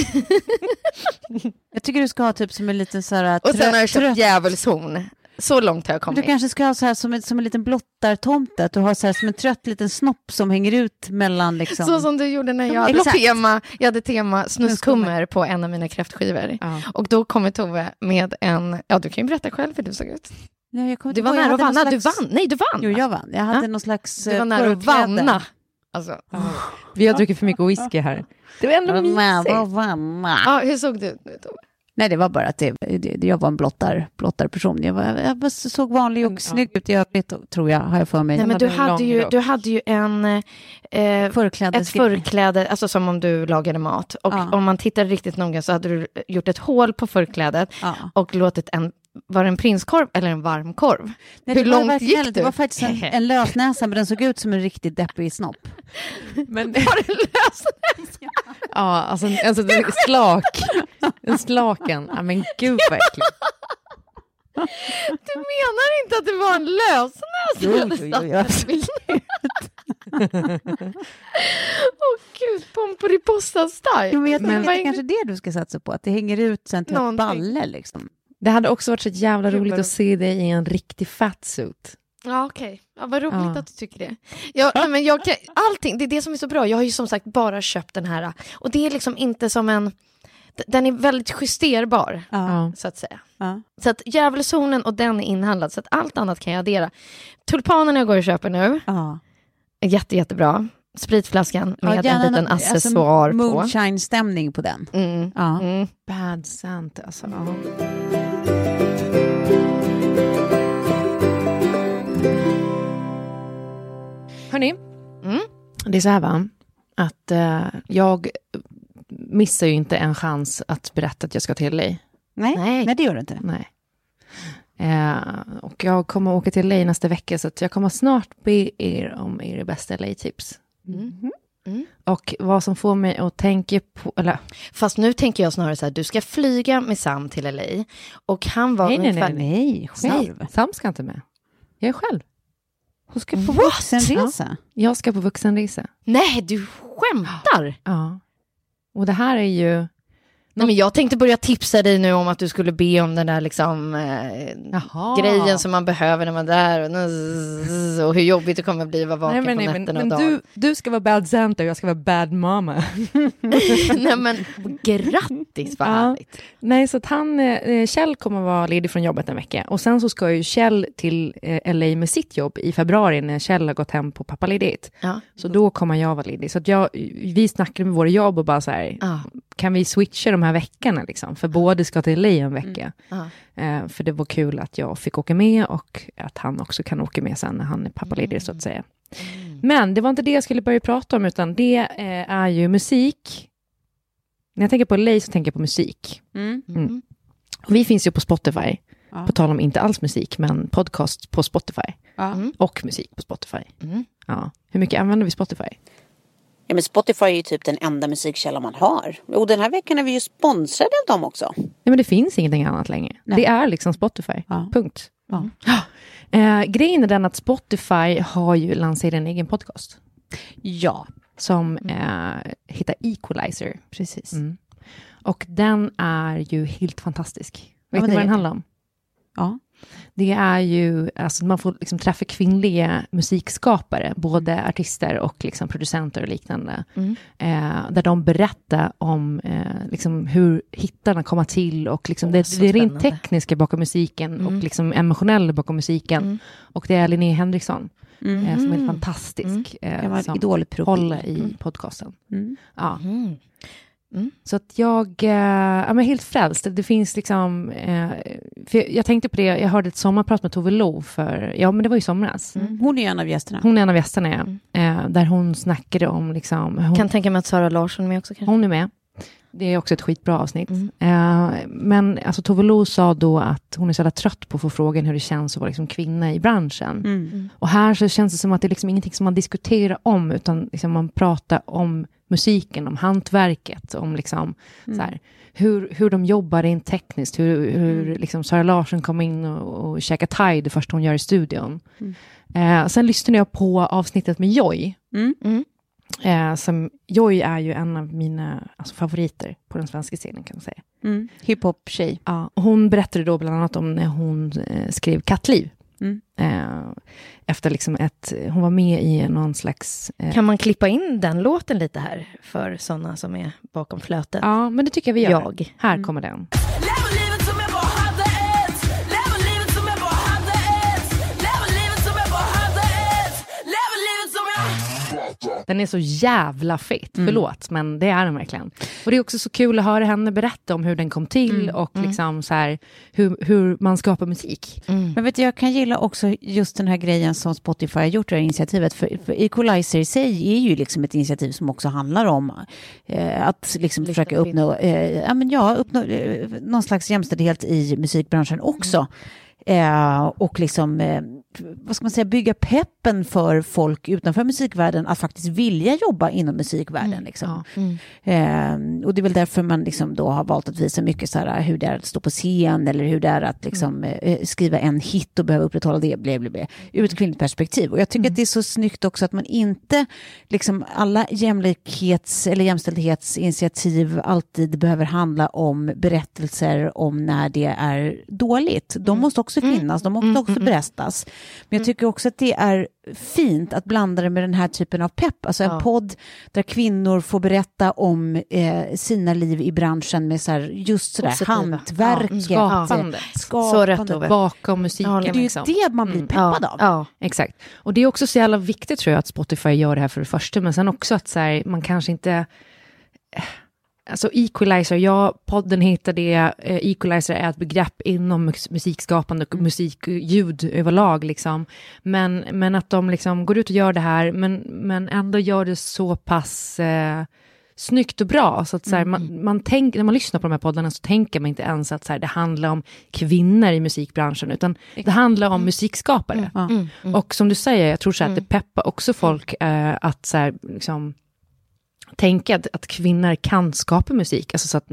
Jag tycker du ska ha typ som en liten så här... Och sen har jag trött- köpt djävulshorn. Så långt har jag Du kommit. kanske ska ha så här som en, som en liten blottartomte, att du har så här som en trött liten snopp som hänger ut mellan liksom... Så som du gjorde när jag hade Exakt. tema, jag hade tema snuskummer på en av mina kräftskivor. Ja. Och då kommer Tove med en, ja du kan ju berätta själv hur du såg ut. Nej, Du var nära att vanna, någon du slags- vann, nej du vann! Jo, jag vann. Jag hade Ja. någon slags Du var eh, nära att vanna. Alltså, Vi har druckit för mycket whisky här. Det var ändå mysigt. ja, hur såg du ut nu Tove? Nej, det var bara att det, det, jag var en blottar, blottarperson. Jag, var, jag såg vanlig och snygg ut i övrigt, tror jag, har jag för mig. Nej, men du hade, ju, du hade ju en, eh, Förkläde. ett förkläde, alltså som om du lagade mat. Och Ja. om man tittar riktigt noga så hade du gjort ett hål på förklädet Ja. och låtit en, var det en prinskorv eller en varmkorv? Nej, Hur det var långt gick Det du? var faktiskt en, en lösnäsa, men den såg ut som en riktigt deppig snopp. Men, Har du löst ja, alltså, en- alltså en slak. En slaken. Ja, men gud vad äckligt. Du menar inte att det var en lösnäsa? Jo, jo, jo, absolut. Åh gud, Pomperipossa-style. Men Men- det är kanske det du ska satsa på, att det hänger ut sen till ett Någonting. balle liksom. Det hade också varit så jävla Gud, roligt att se dig i en riktig fatsuit. Ja, okej. Ja, vad roligt Ja. att du tycker det. Ja, nej, men jag kan, allting, det är det som är så bra. Jag har ju som sagt bara köpt den här. Och det är liksom inte som en... Den är väldigt justerbar, Ja. så att säga. Ja. Så att djävulszonen och den är inhandlad, så att allt annat kan jag addera. Tulpanerna jag går och köper nu, Ja. är jätte, jättebra. Spritflaskan med en gärna liten någon- alltså, accessoar på. Moonshine-stämning på den. Mm. Ja. Mm. Bad Santa, alltså. Ja. Hörni, Det är så här va, att eh, jag missar ju inte en chans att berätta att jag ska till LA. Nej, nej. Nej. det gör du inte. Nej. Eh, och jag kommer åka till LA nästa vecka, så att jag kommer snart be er om era bästa LA-tips. Mm. Och vad som får mig att tänka på, eller Fast nu tänker jag snarare så här, du ska flyga med Sam till LA. Och han var Nej, nej, ungefär... nej, Nej, själv. Sam, Sam ska inte med. Jag är själv. Hon ska på vuxenresa. Jag ska på vuxenresa. Nej, du skämtar! Ja. Och det här är ju... Nej, men jag tänkte börja tipsa dig nu om att du skulle be om den där liksom, eh, grejen som man behöver när man är där. Och, och hur jobbigt det kommer bli att vara vaken Nej, men, på nej, men, nätterna men och dagen. du, du ska vara bad Santa och jag ska vara bad mama. <laughs> nej men grattis, vad Ja. härligt. Nej, så att han, eh, Kjell kommer vara ledig från jobbet en vecka. Och sen så ska ju Kjell till eh, LA med sitt jobb i februari när Kjell har gått hem på pappaledighet. Ja. Så då kommer jag vara ledig. Så att jag, vi snackade med våra jobb och bara så här, Ja. Kan vi switcha de här veckorna liksom? För båda ska till LA en vecka. Ja. Eh, för det var kul att jag fick åka med och att han också kan åka med sen när han är pappaledig så att säga. Men det var inte det jag skulle börja prata om, utan det eh, är ju musik. När jag tänker på LA så tänker jag på musik. Mm. Mm. Och vi finns ju på Spotify, Ja. på tal om inte alls musik, men podcast på Spotify. Ja. Mm. Och musik på Spotify. Mm. Ja. Hur mycket använder vi Spotify? Ja, men Spotify är ju typ den enda musikkälla man har. Och den här veckan är vi ju sponsrade av dem också. Nej, men det finns ingenting annat längre. Nej. Det är liksom Spotify. Ja. Punkt. Ja. Eh, grejen är den att Spotify har ju lanserat en egen podcast ja, som eh, heter Equalizer. precis. Mm. Och den är ju helt fantastisk. Vet men ni vad den handlar om? Ja. Det är ju, alltså man får liksom träffa kvinnliga musikskapare, både artister och liksom producenter och liknande. Mm. Eh, där de berättar om eh, liksom hur hittarna kommer till och liksom Åh, det, det är rent tekniska bakom musiken Mm. och liksom emotionella bakom musiken. Mm. Och det är Linnea Henriksson Mm. eh, som är Mm. fantastisk. Eh, Gammal som håller i Mm. podcasten. Mm. Ja. Mm. Så att jag, ja men helt frälst. Det finns liksom, för jag, jag tänkte på det, jag hörde ett sommarprat med Tove Lo för, ja men det var ju somras. Mm. Hon är en av gästerna. Hon är en av gästerna, ja. eh, där hon snackade om, liksom, hon, Kan tänka mig att Sara Larsson är med också kanske. hon är med. Det är också ett skitbra avsnitt. Mm. Men alltså, Tove Lo sa då att hon är så jävla trött på att få frågan hur det känns att vara liksom, kvinna i branschen. Mm. Och här så känns det som att det är liksom ingenting som man diskuterar om, utan liksom man pratar om musiken, om hantverket, om liksom, Mm. så här, hur, hur de jobbar rent tekniskt, hur, hur liksom Sara Larsson kom in och, och käkade thai det första hon gör i studion. Mm. Eh, sen lyssnade jag på avsnittet med Joy. Mm. Mm. Eh, som, Joy är ju en av mina alltså, favoriter på den svenska scenen kan man säga. Mm. Hiphop-tjej. Ja, och hon berättade då bland annat om när hon eh, skrev Kattliv. Mm. Eh, efter liksom ett, hon var med i någon slags... Eh, Kan man klippa in den låten lite här för sådana som är bakom flötet? ja, men det tycker jag vi gör. Jag. Här kommer den. Den är så jävla fet, Mm. förlåt, men det är den verkligen. Och det är också så kul att höra henne berätta om hur den kom till Mm. och liksom så här, hur, hur man skapar musik. Men vet du, jag kan gilla också just den här grejen som Spotify har gjort, det här initiativet. För, för Equalizer i sig är ju liksom ett initiativ som också handlar om eh, att liksom Lyfta försöka uppnå, eh, ja, men ja, uppnå eh, någon slags jämställdhet i musikbranschen också. Eh, och liksom, eh, vad ska man säga, bygga peppen för folk utanför musikvärlden att faktiskt vilja jobba inom musikvärlden. Liksom. Eh, och det är väl därför man liksom då har valt att visa mycket så här, hur det är att stå på scen eller hur det är att liksom, eh, skriva en hit och behöva upprätthålla det bla, bla, bla, ur ett kvinnligt perspektiv. Och jag tycker att det är så snyggt också att man inte, liksom alla jämlikhets eller jämställdhetsinitiativ alltid behöver handla om berättelser om när det är dåligt. De måste också finnas, de måste också berättas. Men jag tycker också att det är fint att blanda det med den här typen av pepp, alltså en Ja. podd där kvinnor får berätta om eh, sina liv i branschen med så här, just sådär Positiva. hantverket. Ja, Skapandet. Så rätt, Ove. Bakom musiken. Ja, Det är ju liksom. det man blir peppad av. Ja. Exakt. Och det är också så jävla viktigt tror jag att Spotify gör det här för det första, men sen också att så här, man kanske inte... Alltså equalizer, ja, podden heter det. Eh, equalizer är ett begrepp inom mus- musikskapande och musikljud överlag. Liksom. Men, men att de liksom går ut och gör det här, men, men ändå gör det så pass eh, snyggt och bra. Så att, så här, man, man tänk, när man lyssnar på de här poddarna så tänker man inte ens att så här, det handlar om kvinnor i musikbranschen, utan det handlar om musikskapare. Ja. Och som du säger, jag tror så här, att det peppar också folk eh, att så här, liksom, tänka att, att kvinnor kan skapa musik. Alltså så att,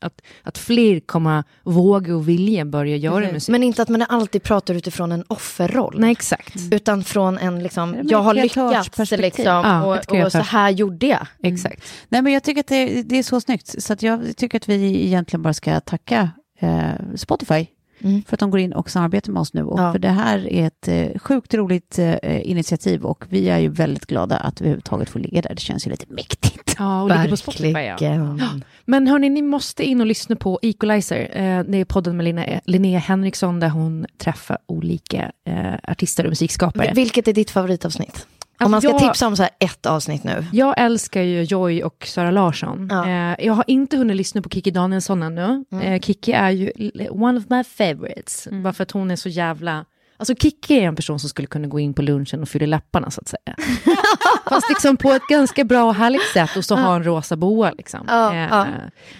att, att fler kommer våga och vilja börja göra musik. Men inte att man alltid pratar utifrån en offerroll. Nej, exakt. Utan från en liksom, jag har lyckats liksom, Ja, och, och så här gjorde jag. Exakt. Nej, men jag tycker att det, det är så snyggt. Så att jag tycker att vi egentligen bara ska tacka eh, Spotify Mm. för att de går in och samarbetar med oss nu. Och Ja. För det här är ett eh, sjukt roligt eh, initiativ och vi är ju väldigt glada att vi överhuvudtaget får ligga där. Det känns ju lite mäktigt. Ja, och ligger på Spotify. Ja. Verkligen. Men hörni, ni måste in och lyssna på Equalizer. Eh, det är podden med Linnea, Linnea Henriksson där hon träffar olika eh, artister och musikskapare. Vilket är ditt favoritavsnitt? Om man ska Alltså, jag- tipsa om så här ett avsnitt nu. Jag älskar ju Joy och Sara Larsson. Ja. Eh, jag har inte hunnit lyssna på Kiki Danielsson ännu. Eh, Kiki är ju one of my favorites. Bara för att hon är så jävla... Alltså Kiki är en person som skulle kunna gå in på lunchen och fylla läpparna så att säga. <laughs> Fast liksom på ett ganska bra och härligt sätt och så ha en rosa boa liksom. Ja, Eh, ja.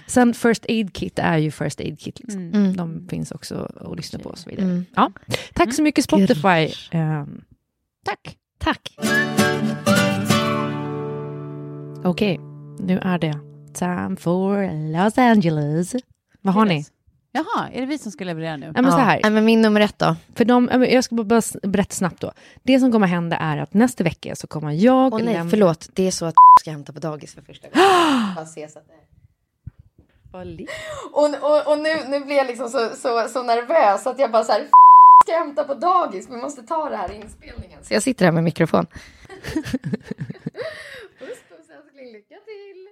Sen First Aid Kit är ju First Aid Kit. Liksom. Mm. De finns också att lyssna på och så vidare. Ja. Tack så mycket Spotify. Ehm, Tack. Tack. Okej, nu är det time for Los Angeles. Vad har ni? Jaha, är det vi som ska leverera nu? Ja, men så här. Nej, men min nummer ett då. För de, ja, jag ska bara- berätta snabbt då. Det som kommer hända är att nästa vecka så kommer jag... Åh nej, lämna- förlåt. Det är så att ska hämta på dagis för första gången. <gasps> Att det- Och, och, och nu, nu blir jag liksom så, så, så nervös att jag bara så här, ska jag hämta på dagis? Vi måste ta det här i inspelningen. Så jag sitter här med mikrofon. <laughs> Puss puss älskling, lycka till.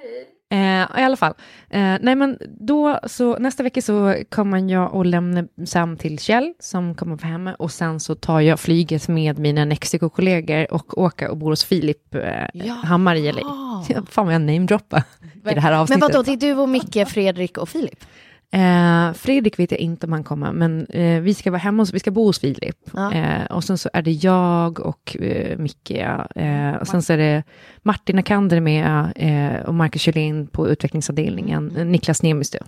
Hej. Eh, I alla fall. Eh, nej men då så nästa vecka så kommer jag att lämna Sam till Kjell som kommer vara hemma och sen så tar jag flyget med mina Mexiko-kollegor och åker och bor hos Filip eh, Hammar i LA. <laughs> Fan vad jag namedroppar i det här Men avsnittet. vadå, det är du och Micke, Fredrik och Filip? Eh, Fredrik vet jag inte om han kommer, men eh, vi ska vara hemma hos, vi ska bo hos Filip. Ja. Eh, och sen så är det jag och eh, Micke, eh, och sen så är det Martin Akander med eh, och Marcus Kjellin på utvecklingsavdelningen, Mm. eh, Niklas Nemistö,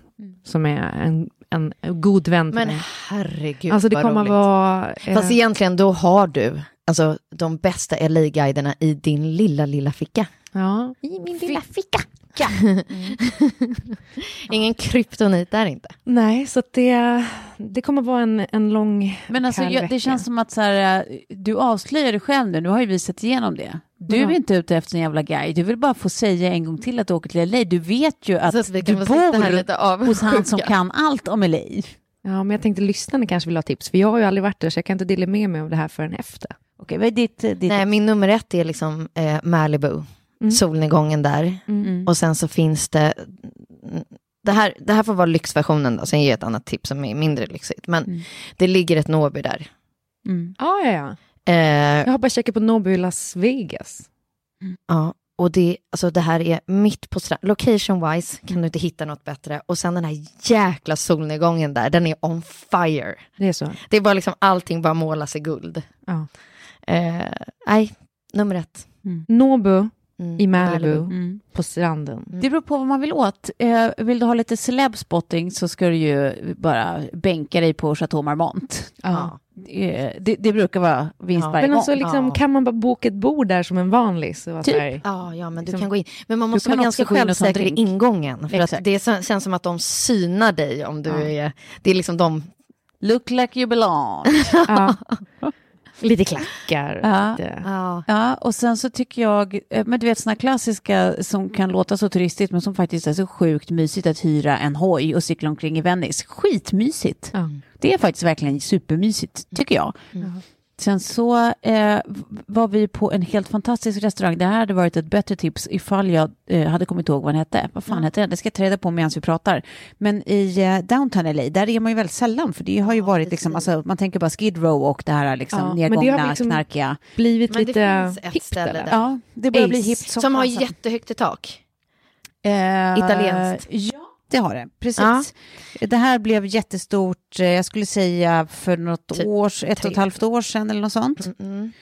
som är en, en, god vän till Men mig. herregud Alltså det vad kommer roligt. vara... eh, Fast egentligen då har du alltså, de bästa LA-guiderna i din lilla, lilla ficka. ja. I min lilla ficka. <laughs> Ingen kryptonit där inte. Nej, så det, det kommer vara en, en lång Men alltså, jag, det känns som att så här, du avslöjar dig själv nu. Nu har ju vi sett igenom det. Du Ja. är inte ute efter en jävla guide. Du vill bara få säga en gång till att du åker till LA. Du vet ju att att du bor hos han som kan allt om LA. Ja, men jag tänkte lyssnarna kanske vill ha tips, för jag har ju aldrig varit där, så jag kan inte dela med mig av det här förrän efter. Okej, vad är ditt... ditt Nej, min nummer ett är liksom eh, Malibu. Solnedgången där. Mm. Och sen så finns det... Det här, det här får vara lyxversionen då, sen ger jag ett annat tips som är mindre lyxigt. Men Mm. det ligger ett Norby där. Mm. Ja, ja, ja. Eh, Jag har bara checkat på Nobu i Las Vegas. Ja, och det, alltså det här är mitt på stranden. Location wise kan du inte hitta något bättre. Och sen den här jäkla solnedgången där, den är on fire. Det är så? Det är bara liksom allting bara målas i guld. Ja. Eh, nej, nummer ett. Nobu Mm, i Malibu, Mm. på stranden. Det beror på vad man vill åt. Eh, vill du ha lite celeb-spotting så ska du ju bara bänka dig på Chateau Marmont. Ja. Eh, det, det brukar vara vinst Ja. varje Men alltså, gång. liksom, Ja. kan man bara boka ett bord där som en vanlig? Så Typ. här, Ja, ja, men du Liksom, kan gå in. Men man du måste vara ganska självsäker i ingången. För att det så- känns som att de synar dig om du Ja. är... Det är liksom de... Look like you belong. <laughs> ja. <laughs> Lite klackar. Ja. Lite. Ja. Ja, och sen så tycker jag, eh, men du vet sådana klassiska som kan låta så turistiskt men som faktiskt är så sjukt mysigt att hyra en hoj och cykla omkring i Venice. Skitmysigt. Ja. Det är faktiskt verkligen supermysigt, tycker jag. Sen så eh, var vi på en helt fantastisk restaurang. Det här hade varit ett bättre tips ifall jag eh, hade kommit ihåg vad den hette. Vad fan hette den? Det ska jag ta reda på medan vi pratar. Men i eh, downtown LA, där är man ju väldigt sällan. För det har ju varit liksom, alltså, man tänker bara Skid Row och det här liksom Ja, men det har nedgångna, liksom- knarkiga. Blivit Men det lite finns ett hippt ställe där. Ja, det börjar bli Ace, hippt som har fasen. jättehögt i tak. Eh, Italienskt. Ja, det har det. Precis. Ja. Det här blev jättestort, eh, jag skulle säga för något Typ år, ett och ett halvt år sedan eller något sånt. Mm.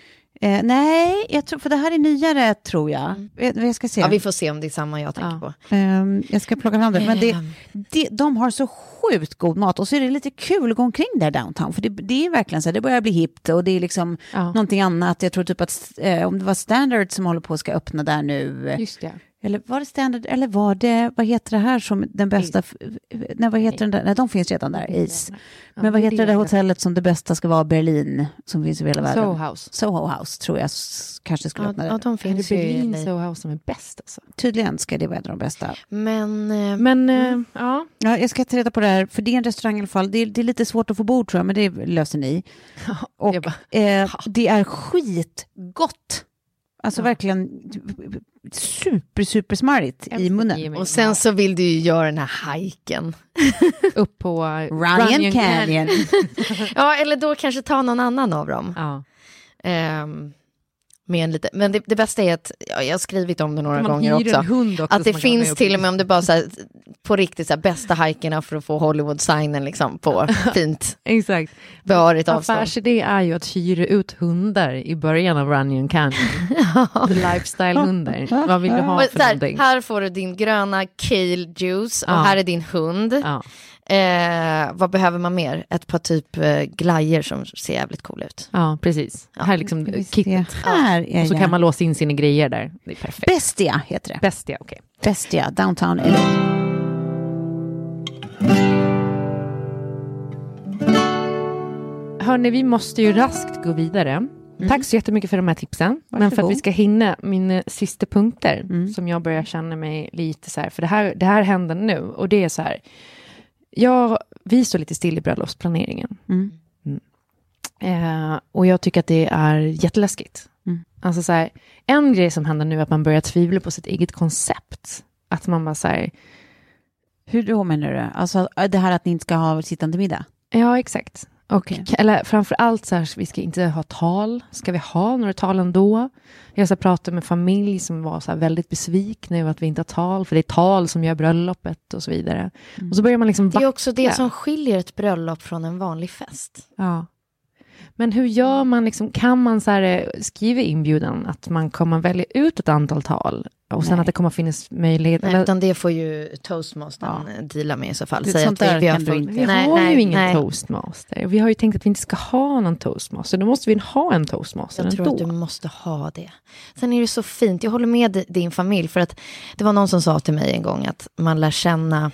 Eh, nej, jag tror, för det här är nyare tror jag. Jag, jag ska se. Ja, vi får se om det är samma jag tänker Ja. på. Ehm, jag ska plocka fram det. Men det, Ehm. det, de har så sjukt god mat och så är det lite kul att gå omkring där downtown. För det, det är verkligen så här, det börjar bli hippt och det är liksom Ja. någonting annat. Jag tror typ att eh, om det var Standard som håller på att ska öppna där nu. eh, Just det. Eller var det Standard, eller var det, vad heter det här som den bästa, nej vad heter den där, nej de finns redan där, Ace. Men vad heter det där hotellet som det bästa ska vara, Berlin, som finns i hela världen? Soho House. Soho House tror jag kanske skulle Ja, öppna ja, det. de finns det ju Berlin. Soho House som är bäst alltså? Tydligen ska det vara en av de bästa. Men, eh, Men eh, ja, Ja, jag ska ta reda på det här, för det är en restaurang i alla fall. Det är, det är lite svårt att få bord tror jag, men det löser ni. <laughs> Och bara, eh, det är skitgott. Alltså verkligen super, super smarrigt i munnen. och sen så vill du ju göra den här hajken. <laughs> upp på Runyon Canyon. <laughs> Ja, eller då kanske ta någon annan av dem. Ja. Ehm, med en lite, men det, det bästa är att, ja, jag har skrivit om det några Man gånger också. också Att det finns till och med om det bara så här, på riktigt så här, bästa hajkerna för att få Hollywood-signen liksom på <laughs> fint Exakt. behörigt avstånd. Affärsidé är ju att hyra ut hundar i början av Runyon Canyon. <laughs> Lifestyle-hundar. Vad vill du ha för här, någonting? här får du din gröna kale juice och Ja. här är din hund. Ja. Eh, vad behöver man mer? Ett par typ eh, glajer som ser jävligt coola ut. ja, precis. Här är liksom se. kittet. Här är Och så kan man låsa in sina grejer där. Det är perfekt. Bestia heter det. Bäst ja, okej. Bestia, downtown LA. Hörni, vi måste ju raskt gå vidare. Tack så jättemycket för de här tipsen. Men för att Varsågod. vi ska hinna mina sista punkter Mm. som jag börjar känna mig lite så här, för det här, det här händer nu och det är så här, jag, vi står lite still i bröllopsplaneringen. Mm. Eh, och jag tycker att det är jätteläskigt. Mm. Alltså så här, en grej som händer nu är att man börjar tvivla på sitt eget koncept. Att man bara så här, Hur då menar du? Alltså det här att ni inte ska ha sittande middag? Ja, exakt. Okej. Eller framför allt så här, vi ska inte ha tal. Ska vi ha några tal ändå? Jag så här, pratade med familj som var så här, väldigt besvikna över att vi inte har tal, för det är tal som gör bröllopet och så vidare. Och så börjar man liksom Det är också det som skiljer ett bröllop från en vanlig fest. Ja. Men hur gör man, liksom, kan man så här, eh, skriva inbjudan att man kommer välja ut ett antal tal och sen Nej. att det kommer finnas möjlighet? Nej, eller- utan det får ju toastmastern eh, deala med i så fall. Det- Säga sånt att vi, har inte- Vi Nej, har nej, ju ingen nej. toastmaster. Vi har ju tänkt att vi inte ska ha någon toastmaster. Då måste vi ha en toastmaster Jag tror ändå. att du måste ha det. Sen är det så fint, jag håller med di- din familj, för att det var någon som sa till mig en gång att man lär känna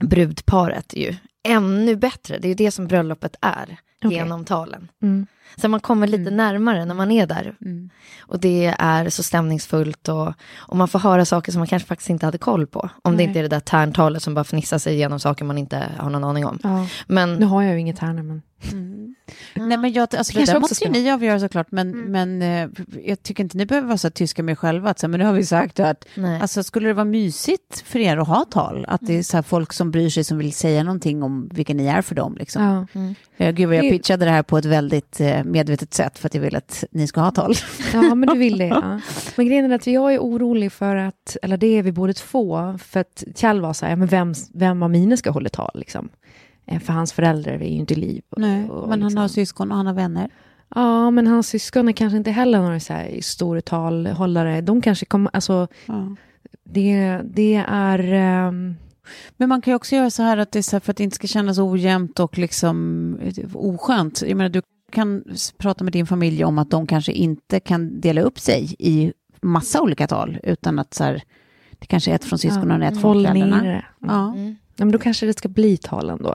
brudparet ju ännu bättre. Det är ju det som bröllopet är, Okej. genom talen. Mm. Så man kommer lite närmare när man är där. Mm. Och det är så stämningsfullt och, och man får höra saker som man kanske faktiskt inte hade koll på. Om det Nej. inte är det där tärntalet som bara fnissar sig igenom saker man inte har någon aning om. Ja. Men Nu har jag ju inget här nu, men... Nej, men jag, alltså, det där måste ju ni avgöra såklart, men, men eh, jag tycker inte ni behöver vara så tyska med er själva. Att, så, här, men nu har vi sagt att nej. alltså, skulle det vara mysigt för er att ha tal, att det är så här, folk som bryr sig som vill säga någonting om vilka ni är för dem. Liksom. Ja. Eh, Gud vad jag pitchade det här på ett väldigt eh, medvetet sätt för att jag vill att ni ska ha tal. ja, men du vill det. <laughs> Ja. Men grejen är att jag är orolig för att, eller det är vi båda två, för att Kjell var så här, men vem, vem av mina ska hålla tal liksom? Eh, För hans föräldrar är ju inte i liv. och- Nej, och men han liksom- har syskon och han har vänner. Ja, men hans syskon är kanske inte heller några så här stora talhållare. De kanske kommer, alltså, Ja. det, det är... ehm, Men man kan ju också göra så här att det är så här för att det inte ska kännas ojämnt och liksom eh, oskönt. Jag menar, du kan prata med din familj om att de kanske inte kan dela upp sig i massa olika tal, utan att så här, det kanske är ett från syskonen och ett från håll föräldrarna. nere. Ja. Mm. Ja, men då kanske det ska bli tal ändå.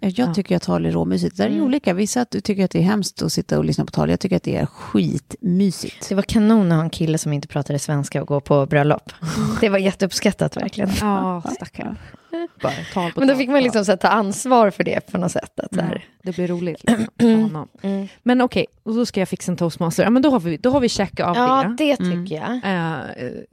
Jag Ja. tycker att tal är råmysigt. Det är Mm. olika. Vissa att du tycker att det är hemskt att sitta och lyssna på tal. Jag tycker att det är skitmysigt. Det var kanon att ha en kille som inte pratade svenska och gå på bröllop. <laughs> Det var jätteuppskattat verkligen. Ja, stackarn. <laughs> Bara Men då fick man liksom så här, ta ansvar för det på något sätt. Att, så här. Det blir roligt. Liksom, för honom. <clears throat> Mm. Men okej, och då ska jag fixa en toastmaster. Ja, men då har vi, då har vi checkat av Ja, det. det tycker jag. Eh,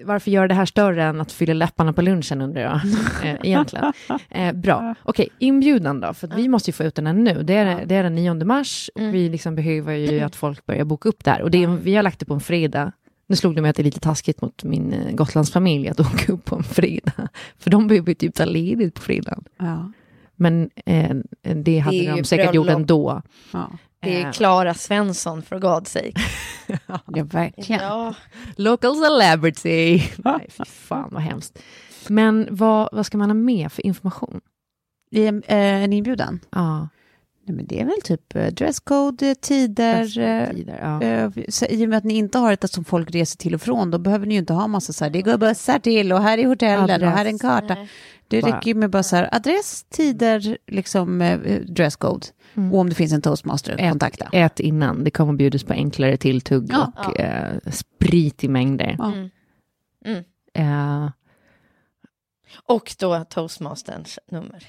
varför göra det här större än att fylla läpparna på lunchen undrar jag <laughs> eh, egentligen. Eh, bra, okej, inbjudan då, för vi måste ju få ut den här nu. Det är, det är den 9 mars och Mm. vi liksom behöver ju att folk börjar boka upp där. Och det är, vi har lagt det på en fredag Nu slog det mig att det är lite taskigt mot min eh, Gotlandsfamilj att <laughs> åka upp på en fredag. För de behöver ju typ ta ledigt på fredagen. Ja. Men eh, det hade Det de ju säkert gjort bröllop. ändå. Ja. Det är Eh, Klara Svensson, for God's sake. <laughs> ja, verkligen. Ja. Local celebrity. <laughs> Nej, fy fan vad hemskt. Men vad, vad ska man ha med för information? I en, eh, en inbjudan? Ja, Nej, men det är väl typ eh, dresscode, eh, tider. eh, tider. Ja. så I och med att ni inte har ett som folk reser till och från, då behöver ni ju inte ha massa så här, det går bussar till och här är hotellen och här är en karta. Det Bara- räcker ju med bara så här, adress, tider, liksom dresscode. Mm. Och om det finns en toastmaster, kontakta. Ät innan, det kommer bjudas på enklare tilltugg Ja. och eh, sprit i mängder. Ja. Mm. Mm. Eh, Och då toastmasterns nummer.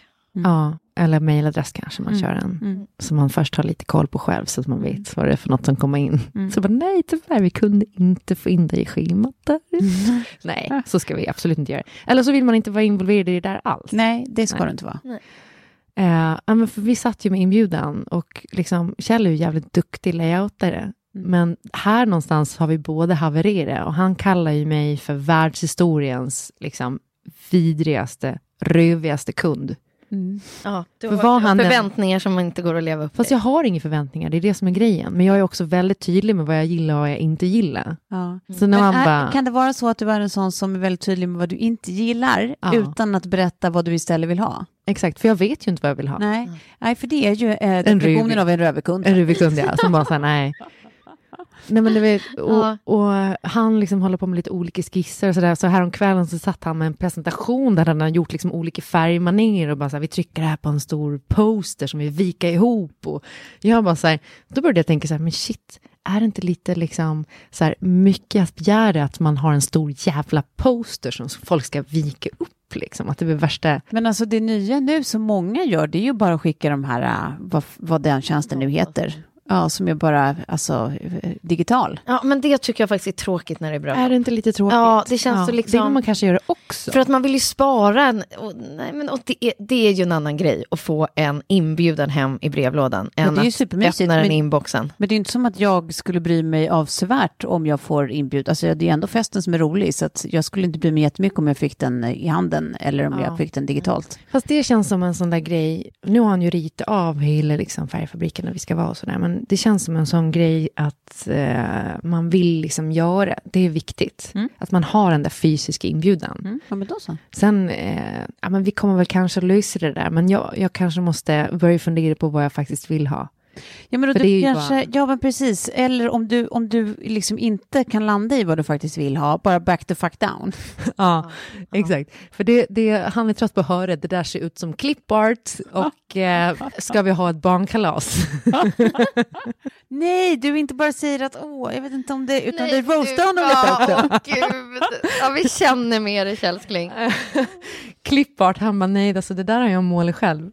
Ja, eller mejladress kanske man Mm. kör en. Mm. Så man först har lite koll på själv så att man vet vad det är för något som kommer in. Mm. Så bara, nej tyvärr, vi kunde inte få in dig i schemat där. Mm. <laughs> Nej, så ska vi absolut inte göra. Eller så vill man inte vara involverad i det där alls. Nej, det ska Nej. det inte vara. Eh, ja, men för vi satt ju med inbjudan och liksom, Kjell är ju jävligt duktig layoutare. Mm. Men här någonstans har vi båda havererat och han kallar ju mig för världshistoriens liksom, vidrigaste, rövigaste kund. Mm. Ja, du För har förväntningar som inte går att leva upp Fast till. jag har inga förväntningar, det är det som är grejen. Men jag är också väldigt tydlig med vad jag gillar och vad jag inte gillar. Ja. Så när man är, bara... kan det vara så att du är en sån som är väldigt tydlig med vad du inte gillar, Ja. utan att berätta vad du istället vill ha? Exakt, för jag vet ju inte vad jag vill ha. Nej, Nej för det är ju eh, definitionen av en röverkund. En rubikund, ja. Som bara säger nej. <laughs> Nej men du vet, <laughs> och, Ja. och han liksom håller på med lite olika skisser och sådär. Så häromkvällen så satt han med en presentation där han har gjort liksom olika färgmanér och bara så här, vi trycker det här på en stor poster som vi vika ihop. Och jag bara så här, då började jag tänka så här, men shit, är det inte lite liksom så här mycket att begära att man har en stor jävla poster som folk ska vika upp liksom? Att det är värsta... Men alltså det nya nu som många gör, det är ju bara att skicka de här, äh, vad, vad den tjänsten nu heter. Ja, som är bara alltså, digital. Ja, men det tycker jag faktiskt är tråkigt när det är bröllop. Är det inte lite tråkigt? Ja, det känns så liksom- Det vill man kanske göra också. För att man vill ju spara en, och, nej, men, och det, är, det är ju en annan grej att få en inbjudan hem i brevlådan Ja, än det är ju att öppna den men- i inboxen. Men det är inte som att jag skulle bry mig avsevärt om jag får inbjud. Alltså det är ändå festen som är rolig, så att jag skulle inte bry mig jättemycket om jag fick den i handen eller om Ja. jag fick den digitalt. Fast det känns som en sån där grej, nu har han ju ritat av hela liksom färgfabriken och vi ska vara och sådär, men det känns som en sån grej att eh, man vill liksom göra, det är viktigt. Mm. Att man har den där fysiska inbjudan. Mm. Ja, men då så. Sen, eh, ja men vi kommer väl kanske lösa det där, men jag, jag kanske måste börja fundera på vad jag faktiskt vill ha. Ja, men du kanske, bara- ja men precis, eller om du, om du liksom inte kan landa i vad du faktiskt vill ha, bara back the fuck down. <laughs> Ja, exakt. För det, det, han är trött på att höra det där ser ut som clipart och <laughs> eh, ska vi ha ett barnkalas? <laughs> Nej, du inte bara säger att åh, jag vet inte om det, utan Nej, du roastar honom ja, lite också. gud. Ja, vi känner med dig, Källskling. Clipart, han bara nej, alltså det där har jag målat själv.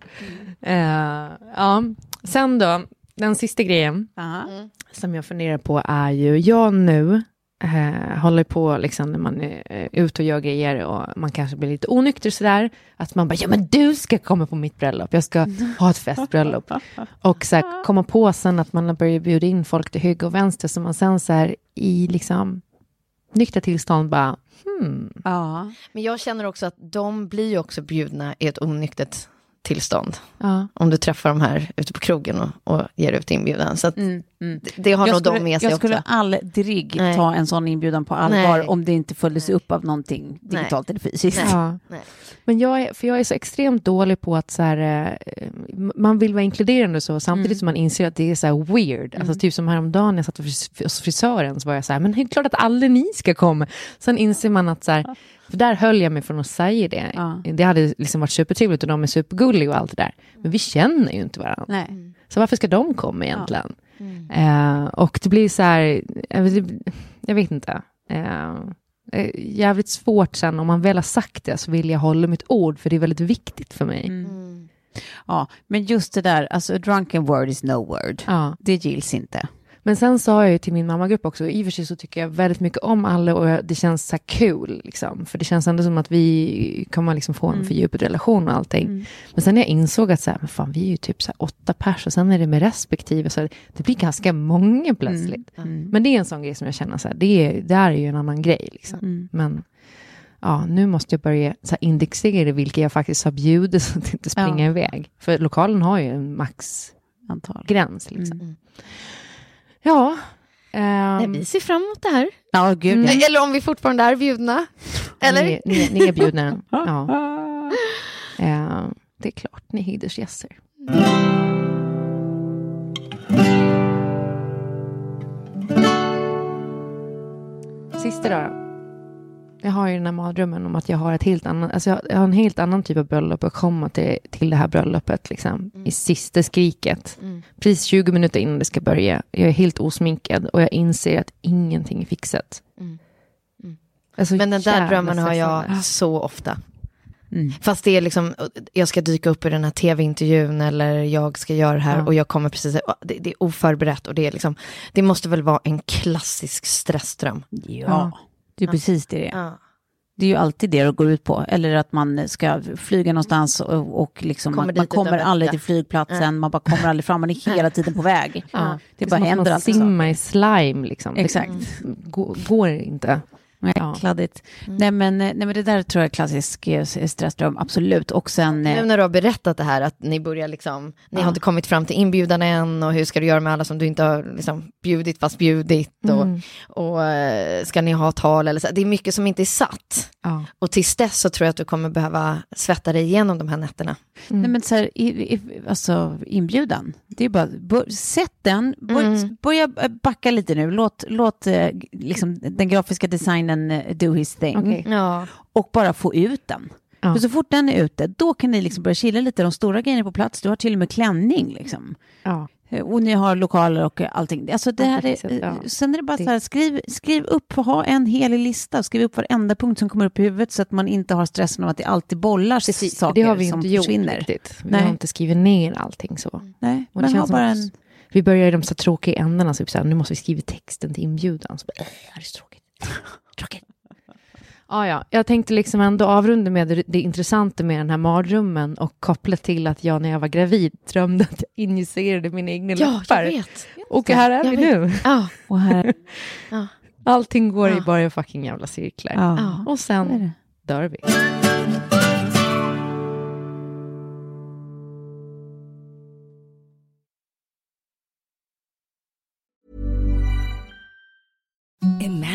Eh, ja. Sen då, den sista grejen Aha. som jag funderar på är ju, jag nu eh, håller på liksom när man är eh, ute och gör grejer och man kanske blir lite onykter sådär, att man bara, ja men du ska komma på mitt bröllop, jag ska ha ett festbröllop. Och så här, komma på sen att man har börjat bjuda in folk till höger och vänster, så man sen så här i liksom nyktra tillstånd bara, hmm, Ja. Men jag känner också att de blir ju också bjudna i ett onyktert tillstånd. ja. Om du träffar dem här ute på krogen och, och ger ut inbjudan. Så att Mm, mm. det- har Jag nog skulle, de med sig jag skulle också. aldrig Nej. ta en sån inbjudan på allvar Nej. om det inte följdes Nej. upp av någonting digitalt eller fysiskt. Nej. ja. Nej. Men jag är, för jag är så extremt dålig på att så här, eh, man vill vara inkluderande och så, samtidigt Mm. som man inser att det är så här weird. Alltså typ som häromdagen när jag satt hos hos frisören så var jag så här, men det är klart att alla ni ska komma. Sen inser man att så här, för där höll jag mig från att säga det. Ja. Det hade liksom varit supertrevligt och de är supergulliga och allt det där. Men vi känner ju inte varandra. Nej. Så varför ska de komma egentligen? Eh, och det blir så här, jag vet, inte. Eh, eh, jävligt svårt sen, om man väl har sagt det så vill jag hålla mitt ord, för det är väldigt viktigt för mig. Mm. Ja, men just det där, alltså a drunken word is no word. Ja. Det gills inte. Men sen sa jag ju till min mammagrupp också, i och för sig så tycker jag väldigt mycket om alla och det känns så kul, liksom. För det känns ändå som att vi kommer liksom få en fördjupad relation och allting. Men sen när jag insåg att så här, men fan, vi är ju typ så här åtta pers och sen är det med respektive, så här, det blir ganska många plötsligt. Men det är en sån grej som jag känner så här, det, är, det här är ju en annan grej. Liksom. Men ja, nu måste jag börja så här, indexera vilka jag faktiskt har bjudit så att det inte springer Ja. iväg. För lokalen har ju en maxgräns. Liksom. Ja. ehm, Nej, vi ser fram emot det här. Ja, gud. ja. Eller om vi fortfarande är bjudna. Eller? Ni, ni, ni är bjudna. <laughs> ja. <laughs> Eh, det är klart, ni är hedersgäster. Sista då. Jag har ju den här mardrömmen om att jag har, ett helt annan, alltså jag jag har en helt annan typ av bröllop och komma till, till det här bröllopet liksom, i sista skriket. Precis 20 minuter innan det ska börja. Jag är helt osminkad och jag inser att ingenting är fixat. Alltså, Men den där drömmen har jag så ofta. Mm. Fast det är liksom, jag ska dyka upp i den här tv-intervjun eller jag ska göra det här Ja. och jag kommer precis, det, det är oförberett och det är liksom, det måste väl vara en klassisk stressdröm. Ja, det är precis det det är. Ja. Det är ju alltid det det går ut på. Eller att man ska flyga någonstans och, och liksom, Kommer man, man kommer aldrig till flygplatsen, man bara kommer aldrig fram, man är hela tiden på väg. Ja. Det är bara händer alltid simma i slime liksom. Exakt. Det går, går inte. Ja. kladdigt. Nej, men, nej men det där tror jag är klassisk eh, stressdröm, absolut. Och sen... eh, Nu när du har berättat det här att ni börjar liksom, ni har inte kommit fram till inbjudan än och hur ska du göra med alla som du inte har liksom bjudit fast bjudit och, Mm. och eh, ska ni ha tal eller så. Det är mycket som inte är satt. Ja. Och tills dess så tror jag att du kommer behöva svetta dig igenom de här nätterna. Nej, men så här, i, i, alltså inbjudan, det är bara, bör, sätt den, bör, Mm. börja eh, backa lite nu, låt, låt eh, liksom, den grafiska designen eh, do his thing Okej. Ja. och bara få ut den. Ja. För så fort den är ute, då kan ni liksom börja chilla lite, de stora grejerna är på plats, du har till och med klänning liksom. Ja. Eh, Och ni har lokaler och allting. Alltså det här är, ja. Sen är det bara så här, skriv, skriv upp, ha en helig lista, skriv upp varenda punkt som kommer upp i huvudet så att man inte har stressen av att det alltid bollar Precis, saker det har vi som inte gjort försvinner. riktigt. Vi Nej. har inte skrivit ner allting så. Nej, Och men ha bara en... Vi börjar i de så tråkiga ändarna, så typ så här, nu måste vi skriva texten till inbjudan. Så bara, äh, det är så tråkigt. <laughs> tråkigt. Ja, ja. Jag tänkte liksom ändå avrunda med det, det intressanta med den här mardrömmen och kopplat till att jag när jag var gravid drömde att jag injicerade mina egna Ja, läppar. jag vet. Och här är Jag vi vet. nu. Ja. <laughs> Och här, Allting går i Ja. bara fucking jävla cirklar. ja. Och sen det. dör vi. Imagine